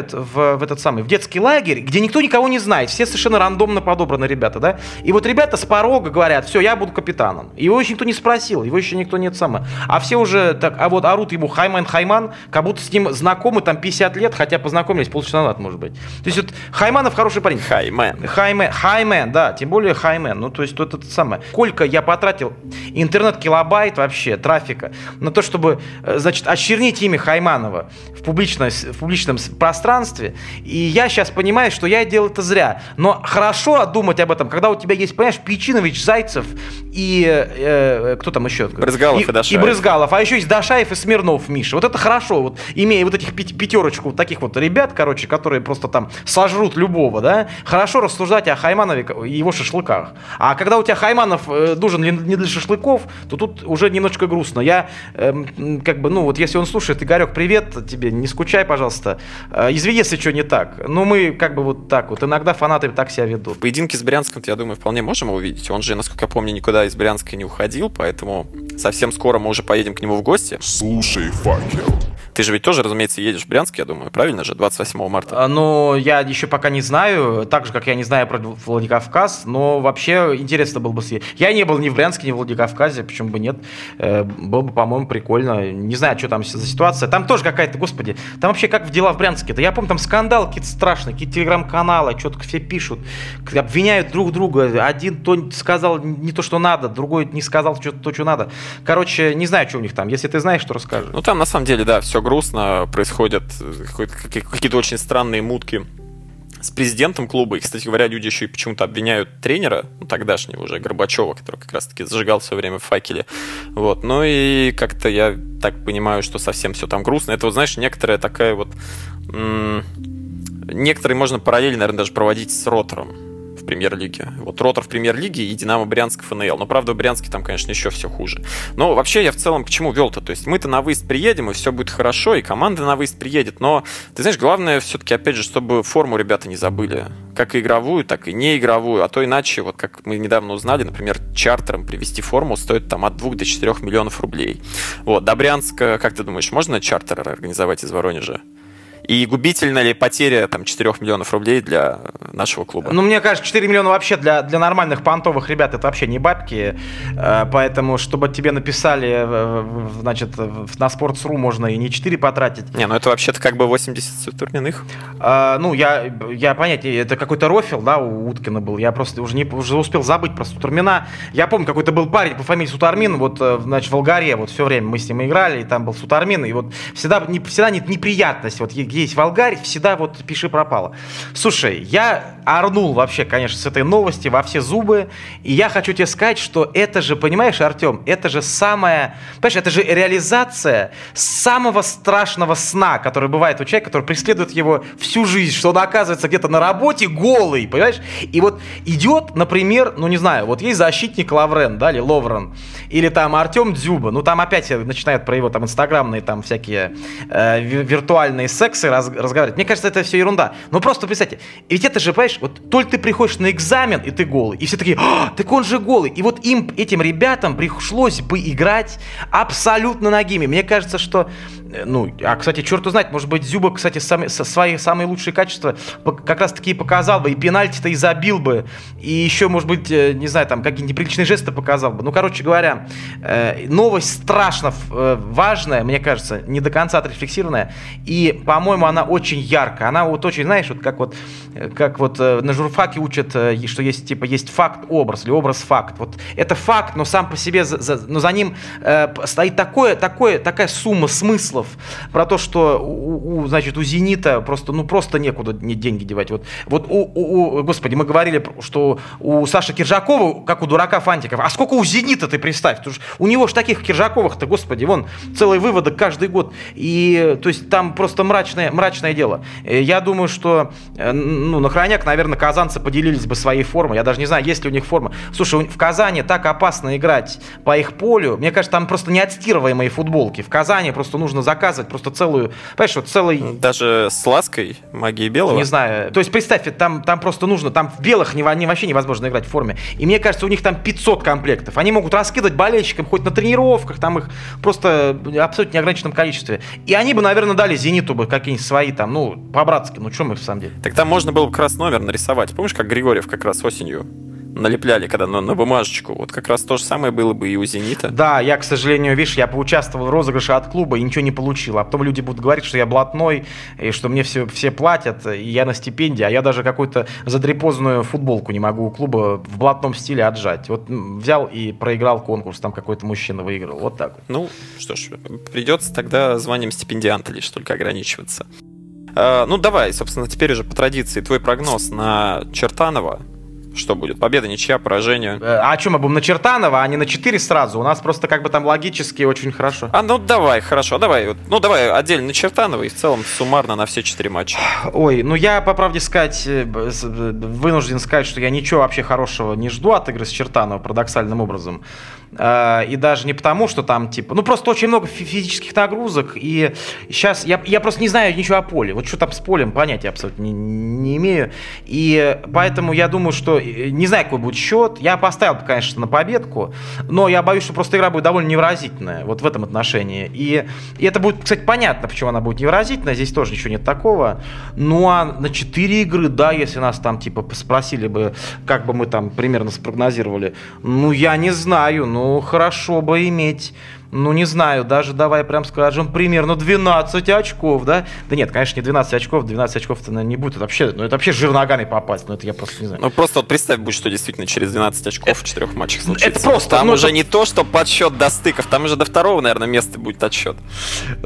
приезжают в, в этот самый, в детский лагерь, где никто никого не знает, все совершенно рандомно подобраны ребята, да. И вот ребята с порога говорят, все, я буду капитаном. Его еще никто не спросил, его еще никто нет самое. А все уже так, а вот орут ему Хайман Хайман, как будто с ним знакомы там 50 лет, хотя познакомились полчаса назад, может быть. То есть вот Хайманов хороший парень. Хаймен. Хаймен, Хаймен, да, тем более Хаймен. Ну, то есть вот это самое. Сколько я потратил интернет-килобайт вообще, трафика, на то, чтобы, э, значит, очернить имя Хайманова в, публичной, в публичном пространстве. И я сейчас понимаю, что я делал это зря. Но хорошо думать об этом, когда у тебя есть, понимаешь, Печинович, Зайцев и э, кто там еще? Брызгалов и, и Дашаев. И Брызгалов, а еще есть Дашаев и Смирнов, Миша. Вот это хорошо, вот имея вот этих пятерочку таких вот ребят, короче, которые просто там сожрут любого, да, хорошо рассуждать о Хайманове и его шашлыках. А когда у тебя Хайманов э, нужен не для шашлыков, то тут уже немножечко грустно. Я, э, как бы, ну вот если он слушает, Игорек, привет тебе, не скучай, пожалуйста. Э, извини, если что не так. Но мы как бы вот так вот, иногда фанаты так себя ведут. Поединки с Брянском, я думаю, вполне можем увидеть. Он же, насколько я помню, никуда из Брянска не уходил, поэтому совсем скоро мы уже поедем к нему в гости. Слушай, факел. Ты же ведь тоже, разумеется, едешь в Брянск, я думаю, правильно же, 28 марта? А, ну, я еще пока не знаю, так же, как я не знаю про Владикавказ, но вообще интересно было бы съездить. Я не был ни в Брянске, ни в Владикавказе, почему бы нет. Э, было бы, по-моему, прикольно. Не знаю, что там за ситуация. Там тоже какая-то, господи, там вообще как в дела в Брянске-то. Я помню, там скандал какие-то страшные, какие-то телеграм-каналы, что-то все пишут, обвиняют друг друга. Один то сказал не то, что надо, другой не сказал что то, что надо. Короче, не знаю, что у них там. Если ты знаешь, что расскажи. Ну, там, на самом деле, да, все грустно, происходят какие-то очень странные мутки с президентом клуба. И, кстати говоря, люди еще и почему-то обвиняют тренера, ну, тогдашнего уже, Горбачева, который как раз-таки зажигал все время в факеле. Вот. Ну и как-то я так понимаю, что совсем все там грустно. Это, вот, знаешь, некоторая такая вот... М- некоторые можно параллельно, наверное, даже проводить с ротором в премьер-лиге. Вот Ротор в премьер-лиге и Динамо Брянск ФНЛ. Но, правда, в Брянске там, конечно, еще все хуже. Но вообще я в целом к чему вел-то? То есть мы-то на выезд приедем, и все будет хорошо, и команда на выезд приедет. Но, ты знаешь, главное все-таки, опять же, чтобы форму ребята не забыли. Как и игровую, так и не игровую. А то иначе, вот как мы недавно узнали, например, чартером привести форму стоит там от 2 до 4 миллионов рублей. Вот, до Брянска, как ты думаешь, можно чартер организовать из Воронежа? И губительна ли потеря там, 4 миллионов рублей для нашего клуба? Ну, мне кажется, 4 миллиона вообще для, для нормальных понтовых ребят это вообще не бабки. Э, поэтому, чтобы тебе написали, значит, на Sports.ru можно и не 4 потратить. Не, ну это вообще-то как бы 80 турменных. А, ну, я, я понятие, это какой-то рофил, да, у Уткина был. Я просто уже, не, уже успел забыть про Сутармина. Я помню, какой-то был парень по фамилии Сутармин, вот, э, значит, в Волгаре, вот все время мы с ним играли, и там был Сутармин, и вот всегда, не, всегда неприятность, вот есть Волгарь, всегда вот пиши пропало. Слушай, я орнул вообще, конечно, с этой новости во все зубы, и я хочу тебе сказать, что это же, понимаешь, Артем, это же самая, понимаешь, это же реализация самого страшного сна, который бывает у человека, который преследует его всю жизнь, что он оказывается где-то на работе голый, понимаешь? И вот идет, например, ну не знаю, вот есть защитник Лаврен, да, или Ловрен, или там Артем Дзюба, ну там опять начинают про его там инстаграмные там всякие э, виртуальные сексы раз, разговаривать. Мне кажется, это все ерунда. Но просто представьте, ведь это же, понимаешь, вот только ты приходишь на экзамен, и ты голый, и все такие, а, так он же голый. И вот им, этим ребятам пришлось бы играть абсолютно ногими. Мне кажется, что Э, ну, а, кстати, черт узнать, может быть, Зюба, кстати, сами, со свои самые лучшие качества как раз таки показал бы, и пенальти-то и забил бы, и еще, может быть, э, не знаю, там, какие-нибудь неприличные жесты показал бы. Ну, короче говоря, э, новость страшно важная, мне кажется, не до конца отрефлексированная, и, по-моему, она очень яркая, она вот очень, знаешь, вот как вот как вот на журфаке учат, что есть типа есть факт-образ или образ-факт. Вот это факт, но сам по себе, за, за, но за ним э, стоит такое, такое, такая сумма смыслов про то, что у, у, значит, у «Зенита» просто, ну, просто некуда не деньги девать. Вот, вот у, у, у, господи, мы говорили, что у Саши Киржакова, как у дурака Фантиков, а сколько у «Зенита» ты представь? У него ж таких Киржаковых-то, господи, вон, целый выводок каждый год. И, то есть, там просто мрачное, мрачное дело. Э, я думаю, что, э, ну, на хроняк, наверное, казанцы поделились бы своей формой. Я даже не знаю, есть ли у них форма. Слушай, в Казани так опасно играть по их полю. Мне кажется, там просто неотстирываемые футболки. В Казани просто нужно заказывать просто целую, понимаешь, вот целый... Даже с лаской магии белого? Не знаю. То есть, представь, там, там просто нужно, там в белых не, не, вообще невозможно играть в форме. И мне кажется, у них там 500 комплектов. Они могут раскидывать болельщикам хоть на тренировках, там их просто абсолютно неограниченном количестве. И они бы, наверное, дали «Зениту» бы какие-нибудь свои там, ну, по-братски, ну, что мы в самом деле. Так там можно было бы как раз номер нарисовать. Помнишь, как Григорьев как раз осенью налепляли, когда на, на бумажечку. Вот как раз то же самое было бы и у «Зенита». Да, я, к сожалению, видишь, я поучаствовал в розыгрыше от клуба и ничего не получил. А потом люди будут говорить, что я блатной, и что мне все, все платят, и я на стипендии, а я даже какую-то задрепозанную футболку не могу у клуба в блатном стиле отжать. Вот взял и проиграл конкурс, там какой-то мужчина выиграл. Вот так вот. Ну, что ж, придется тогда званием стипендианта лишь только ограничиваться. Uh, ну, давай, собственно, теперь уже по традиции твой прогноз на Чертанова что будет? Победа, ничья, поражение? Э, а что мы будем на Чертанова, а не на 4 сразу? У нас просто как бы там логически очень хорошо. А ну давай, хорошо, давай. Ну давай отдельно на Чертанова и в целом суммарно на все 4 матча. Ой, ну я по правде сказать, э, вынужден сказать, что я ничего вообще хорошего не жду от игры с Чертанова парадоксальным образом. Э, и даже не потому, что там, типа, ну просто очень много физических нагрузок. И сейчас я, я просто не знаю ничего о поле. Вот что там с полем, понятия абсолютно не, не имею. И поэтому я думаю, что э, не знаю, какой будет счет. Я поставил, конечно, на победку, но я боюсь, что просто игра будет довольно невыразительная вот в этом отношении. И, и это будет, кстати, понятно, почему она будет невыразительная. Здесь тоже ничего нет такого. Ну а на 4 игры, да, если нас там, типа, спросили бы, как бы мы там примерно спрогнозировали, ну я не знаю, ну ну, хорошо бы иметь ну, не знаю, даже давай прям скажем, примерно 12 очков, да? Да нет, конечно, не 12 очков, 12 очков-то наверное, не будет, это вообще, ну, это вообще жир ногами попасть, ну, это я просто не знаю. Ну, просто вот представь, будет, что действительно через 12 очков это, в четырех матчах случится. Это просто... Там ну, уже это... не то, что подсчет до стыков, там уже до второго, наверное, места будет отсчет.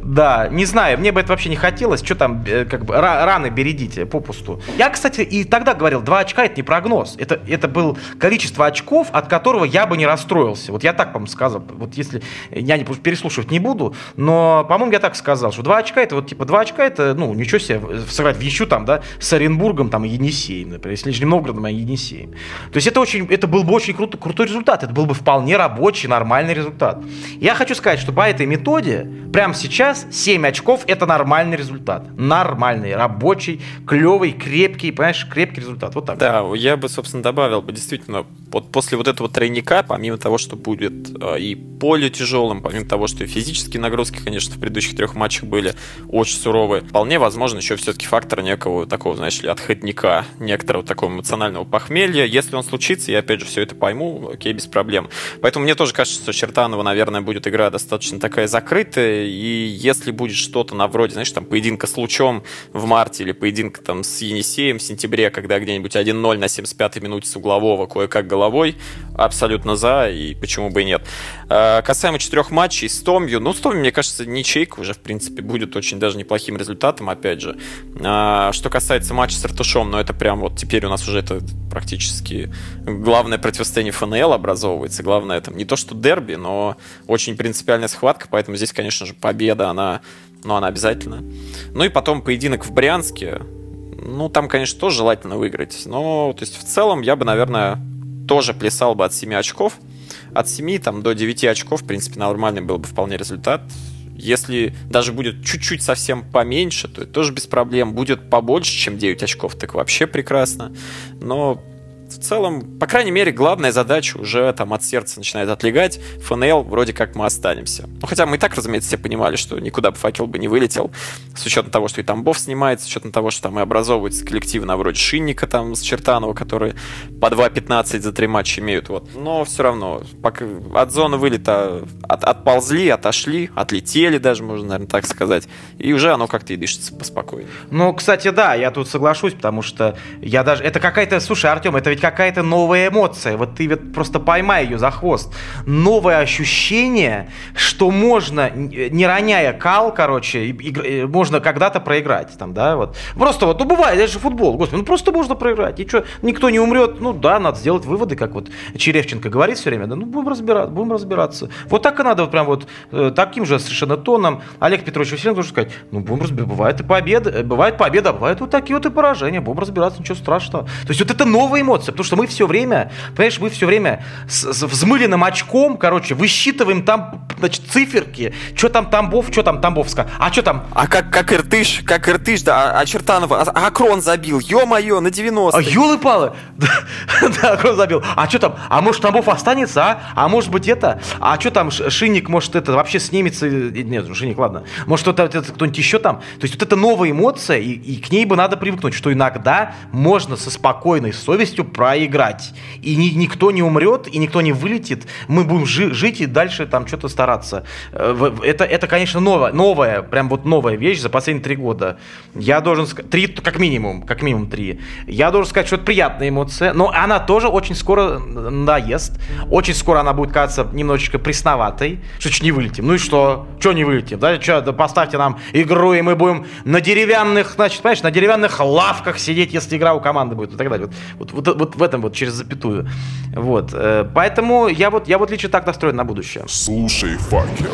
Да, не знаю, мне бы это вообще не хотелось, что там, э, как бы, раны бередите попусту. Я, кстати, и тогда говорил, 2 очка это не прогноз, это, это был количество очков, от которого я бы не расстроился. Вот я так, по-моему, сказал, вот если я я не переслушивать не буду, но, по-моему, я так сказал, что 2 очка это вот типа 2 очка это, ну, ничего себе, сыграть в еще там, да, с Оренбургом там и Енисеем, например, если Нижним Новгородом, а Енисеем. То есть это очень, это был бы очень крут, крутой результат, это был бы вполне рабочий, нормальный результат. Я хочу сказать, что по этой методе прямо сейчас 7 очков это нормальный результат. Нормальный, рабочий, клевый, крепкий, понимаешь, крепкий результат. Вот так. Да, я бы, собственно, добавил бы действительно, вот после вот этого тройника, помимо того, что будет э, и поле тяжелым, помимо того, что и физические нагрузки, конечно, в предыдущих трех матчах были очень суровые, вполне возможно еще все-таки фактор некого такого, знаешь ли, отходника, некоторого такого эмоционального похмелья. Если он случится, я опять же все это пойму, окей, без проблем. Поэтому мне тоже кажется, что Чертанова, наверное, будет игра достаточно такая закрытая, и если будет что-то на вроде, знаешь, там, поединка с Лучом в марте или поединка там с Енисеем в сентябре, когда где-нибудь 1-0 на 75-й минуте с углового кое-как головой, абсолютно за, и почему бы и нет. А, касаемо четырех матчей с Томью. Ну, с Томью, мне кажется, ничейка уже, в принципе, будет очень даже неплохим результатом, опять же. А, что касается матча с Артушом, ну, это прям вот теперь у нас уже это практически главное противостояние ФНЛ образовывается. Главное, это не то, что дерби, но очень принципиальная схватка, поэтому здесь, конечно же, победа, она, ну, она обязательно. Ну и потом поединок в Брянске. Ну, там, конечно, тоже желательно выиграть. Но, то есть, в целом, я бы, наверное, тоже плясал бы от 7 очков от 7 там, до 9 очков, в принципе, нормальный был бы вполне результат. Если даже будет чуть-чуть совсем поменьше, то это тоже без проблем. Будет побольше, чем 9 очков, так вообще прекрасно. Но в целом, по крайней мере, главная задача уже там от сердца начинает отлегать. ФНЛ вроде как мы останемся. Ну, хотя мы и так, разумеется, все понимали, что никуда бы факел бы не вылетел, с учетом того, что и Тамбов снимается, с учетом того, что там и образовываются коллективы на вроде Шинника там с Чертанова, которые по 2.15 за три матча имеют. Вот. Но все равно, от зоны вылета от, отползли, отошли, отлетели даже, можно, наверное, так сказать. И уже оно как-то и дышится поспокойнее. Ну, кстати, да, я тут соглашусь, потому что я даже... Это какая-то... Слушай, Артем, это ведь какая-то новая эмоция. Вот ты вот просто поймай ее за хвост. Новое ощущение, что можно, не роняя кал, короче, игр... можно когда-то проиграть. Там, да, вот. Просто вот, ну, бывает, это же футбол, господи, ну, просто можно проиграть. И что, никто не умрет. Ну, да, надо сделать выводы, как вот Черевченко говорит все время. Да, ну, будем разбираться, будем разбираться. Вот так и надо, вот прям вот э, таким же совершенно тоном. Олег Петрович Василенко должен сказать, ну, будем разбираться, бывает и победа, э, бывает победа, а бывают вот такие вот и поражения, будем разбираться, ничего страшного. То есть вот это новая эмоция, потому что мы все время, понимаешь, мы все время с, с взмыленным очком, короче, высчитываем там, значит, циферки, что там Тамбов, что там Тамбовска, а что там... А как, как Иртыш, как Иртыш, да, а, а Чертанов, а, а Акрон забил, ё-моё, на 90 А ёлы-палы, да, Акрон забил, а что там, а может Тамбов останется, а? А может быть это, а что там Шинник, может это вообще снимется, нет, Шинник, ладно, может кто-нибудь еще там, то есть вот это новая эмоция, и, и к ней бы надо привыкнуть, что иногда можно со спокойной совестью проиграть. И ни, никто не умрет, и никто не вылетит. Мы будем жи- жить и дальше там что-то стараться. Э, это, это конечно, новая, новая, прям вот новая вещь за последние три года. Я должен сказать, три, как минимум, как минимум три. Я должен сказать, что это приятная эмоция, но она тоже очень скоро надоест. Очень скоро она будет казаться немножечко пресноватой. Что не вылетим? Ну и что? Что не вылетим? Да, что, да поставьте нам игру, и мы будем на деревянных, значит, понимаешь, на деревянных лавках сидеть, если игра у команды будет и так далее. Вот, вот, вот, вот в этом вот через запятую. Вот. Э, поэтому я вот, я вот лично так настроен на будущее. Слушай, факел.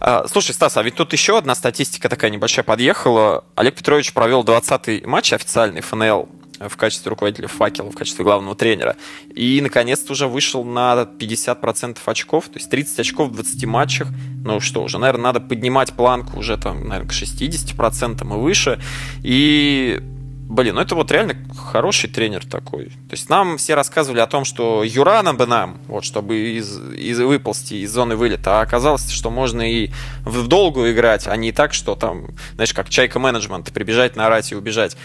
А, слушай, Стас, а ведь тут еще одна статистика такая небольшая подъехала. Олег Петрович провел 20-й матч официальный ФНЛ в качестве руководителя факела, в качестве главного тренера. И, наконец-то, уже вышел на 50% очков, то есть 30 очков в 20 матчах. Ну что, уже, наверное, надо поднимать планку уже там, наверное, к 60% и выше. И Блин, ну это вот реально хороший тренер такой. То есть нам все рассказывали о том, что Юрана бы нам, вот, чтобы из, из выползти из зоны вылета, а оказалось, что можно и в долгую играть, а не так, что там, знаешь, как чайка менеджмент, прибежать, наорать и убежать.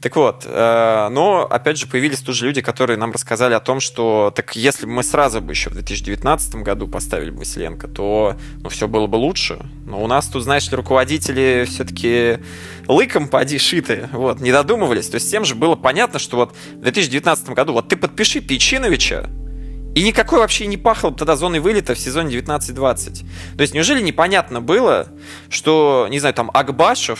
Так вот, э, но опять же появились тут же люди, которые нам рассказали о том, что так если бы мы сразу бы еще в 2019 году поставили бы Василенко, то ну, все было бы лучше. Но у нас тут, знаешь ли, руководители все-таки лыком поди шиты, вот, не додумывались. То есть всем же было понятно, что вот в 2019 году вот ты подпиши Печиновича, и никакой вообще не пахло тогда зоной вылета в сезоне 19-20. То есть неужели непонятно было, что, не знаю, там Акбашев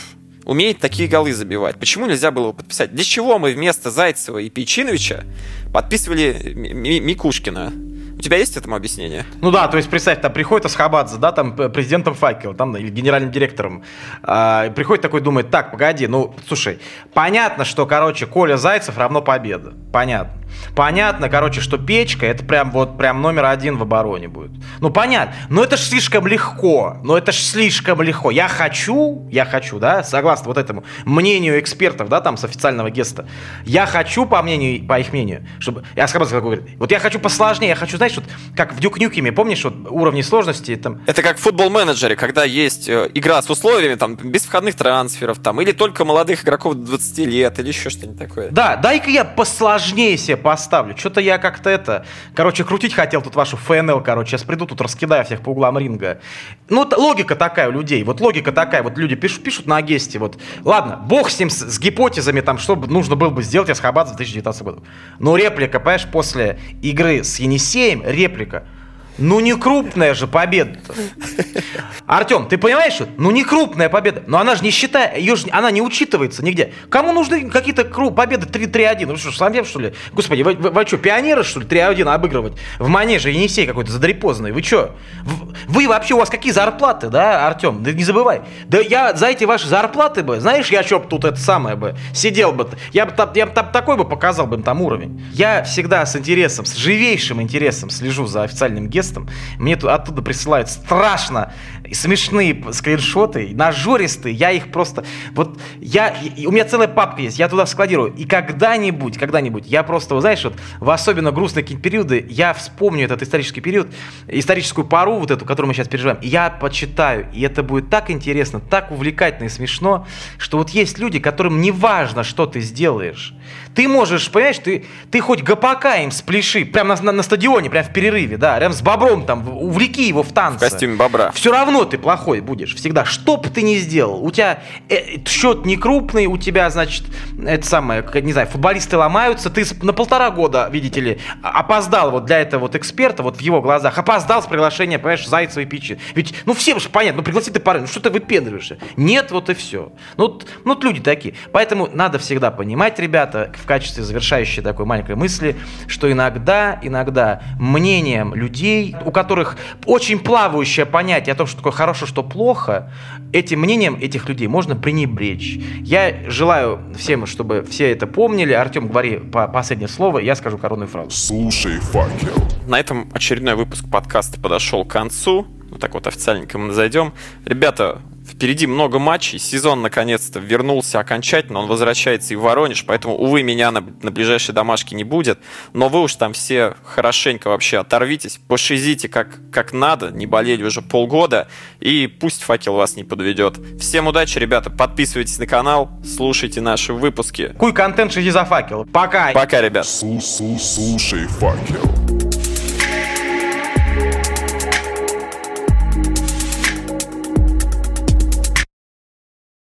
умеет такие голы забивать? Почему нельзя было его подписать? Для чего мы вместо Зайцева и Печиновича подписывали Микушкина? У тебя есть этому объяснение? Ну да, то есть представь, там приходит Асхабадзе, да, там президентом Факел, там, или генеральным директором, а, приходит такой, думает, так, погоди, ну, слушай, понятно, что, короче, Коля Зайцев равно победа, понятно. Понятно, короче, что печка это прям вот прям номер один в обороне будет. Ну понятно, но это ж слишком легко, но это ж слишком легко. Я хочу, я хочу, да, согласно вот этому мнению экспертов, да, там с официального геста, я хочу, по мнению, по их мнению, чтобы, я сказал, говорит, вот я хочу посложнее, я хочу, знаешь, вот как в Duke Nukem е, помнишь, вот уровни сложности там. Это как в Football Manager е, когда есть э, игра с условиями, там, без входных трансферов, там, или только молодых игроков 20 лет, или еще что-нибудь такое. Да, дай-ка я посложнее себе поставлю. Что-то я как-то это... Короче, крутить хотел тут вашу ФНЛ, короче. Сейчас приду, тут раскидаю всех по углам ринга. Ну, логика такая у людей. Вот логика такая. Вот люди пишут, пишут на агесте. Вот, ладно, бог с ним, с, с гипотезами, там, что нужно было бы сделать Асхабадзе в 2019 году. Но реплика, понимаешь, после игры с Енисеем, реплика – ну не крупная же победа. Артем, ты понимаешь, что? Ну не крупная победа. Но она же не считает, ее же, она не учитывается нигде. Кому нужны какие-то круп, победы 3-3-1? Вы что, совсем что ли? Господи, вы, вы, вы что, пионеры что ли 3-1 обыгрывать? В манеже Енисей какой-то задрепозанный. Вы что? Вы вообще, у вас какие зарплаты, да, Артем? Да не забывай. Да я за эти ваши зарплаты бы, знаешь, я что тут это самое бы, сидел бы, я бы я бы такой бы показал бы там уровень. Я всегда с интересом, с живейшим интересом слежу за официальным гестом местом. Мне оттуда присылают страшно смешные скриншоты, нажористые, я их просто... Вот я... У меня целая папка есть, я туда складирую. И когда-нибудь, когда-нибудь, я просто, вы знаешь, вот в особенно грустные какие-то периоды, я вспомню этот исторический период, историческую пару вот эту, которую мы сейчас переживаем, и я почитаю, и это будет так интересно, так увлекательно и смешно, что вот есть люди, которым не важно, что ты сделаешь. Ты можешь, понимаешь, ты, ты хоть ГПК им спляши, прямо на, на, на стадионе, прямо в перерыве, да, рядом с бобром там, увлеки его в танцы. В костюме бобра. Все равно ты плохой будешь, всегда. Что бы ты ни сделал, у тебя э, счет не крупный, у тебя, значит, это самое, как, не знаю, футболисты ломаются, ты на полтора года, видите ли, опоздал вот для этого вот эксперта, вот в его глазах, опоздал с приглашения, понимаешь, Зайцева и Пичи. Ведь, ну, всем же понятно, ну, пригласи ты пары, ну, что ты выпендриваешься? Нет, вот и все. Ну, ну, вот люди такие. Поэтому надо всегда понимать, ребята, в качестве завершающей такой маленькой мысли, что иногда, иногда мнением людей, у которых очень плавающее понятие о том, что такое хорошо, что плохо, этим мнением этих людей можно пренебречь. Я желаю всем, чтобы все это помнили. Артем, говори по последнее слово, я скажу коронную фразу. Слушай, факел. На этом очередной выпуск подкаста подошел к концу. Вот так вот официальненько мы зайдем. Ребята, Впереди много матчей, сезон наконец-то вернулся окончательно, он возвращается и в Воронеж, поэтому, увы, меня на, на ближайшей домашке не будет, но вы уж там все хорошенько вообще оторвитесь, пошизите как, как надо, не болели уже полгода, и пусть факел вас не подведет. Всем удачи, ребята, подписывайтесь на канал, слушайте наши выпуски. Куй контент, шизи за факел. Пока! Пока, ребят! Слушай, факел.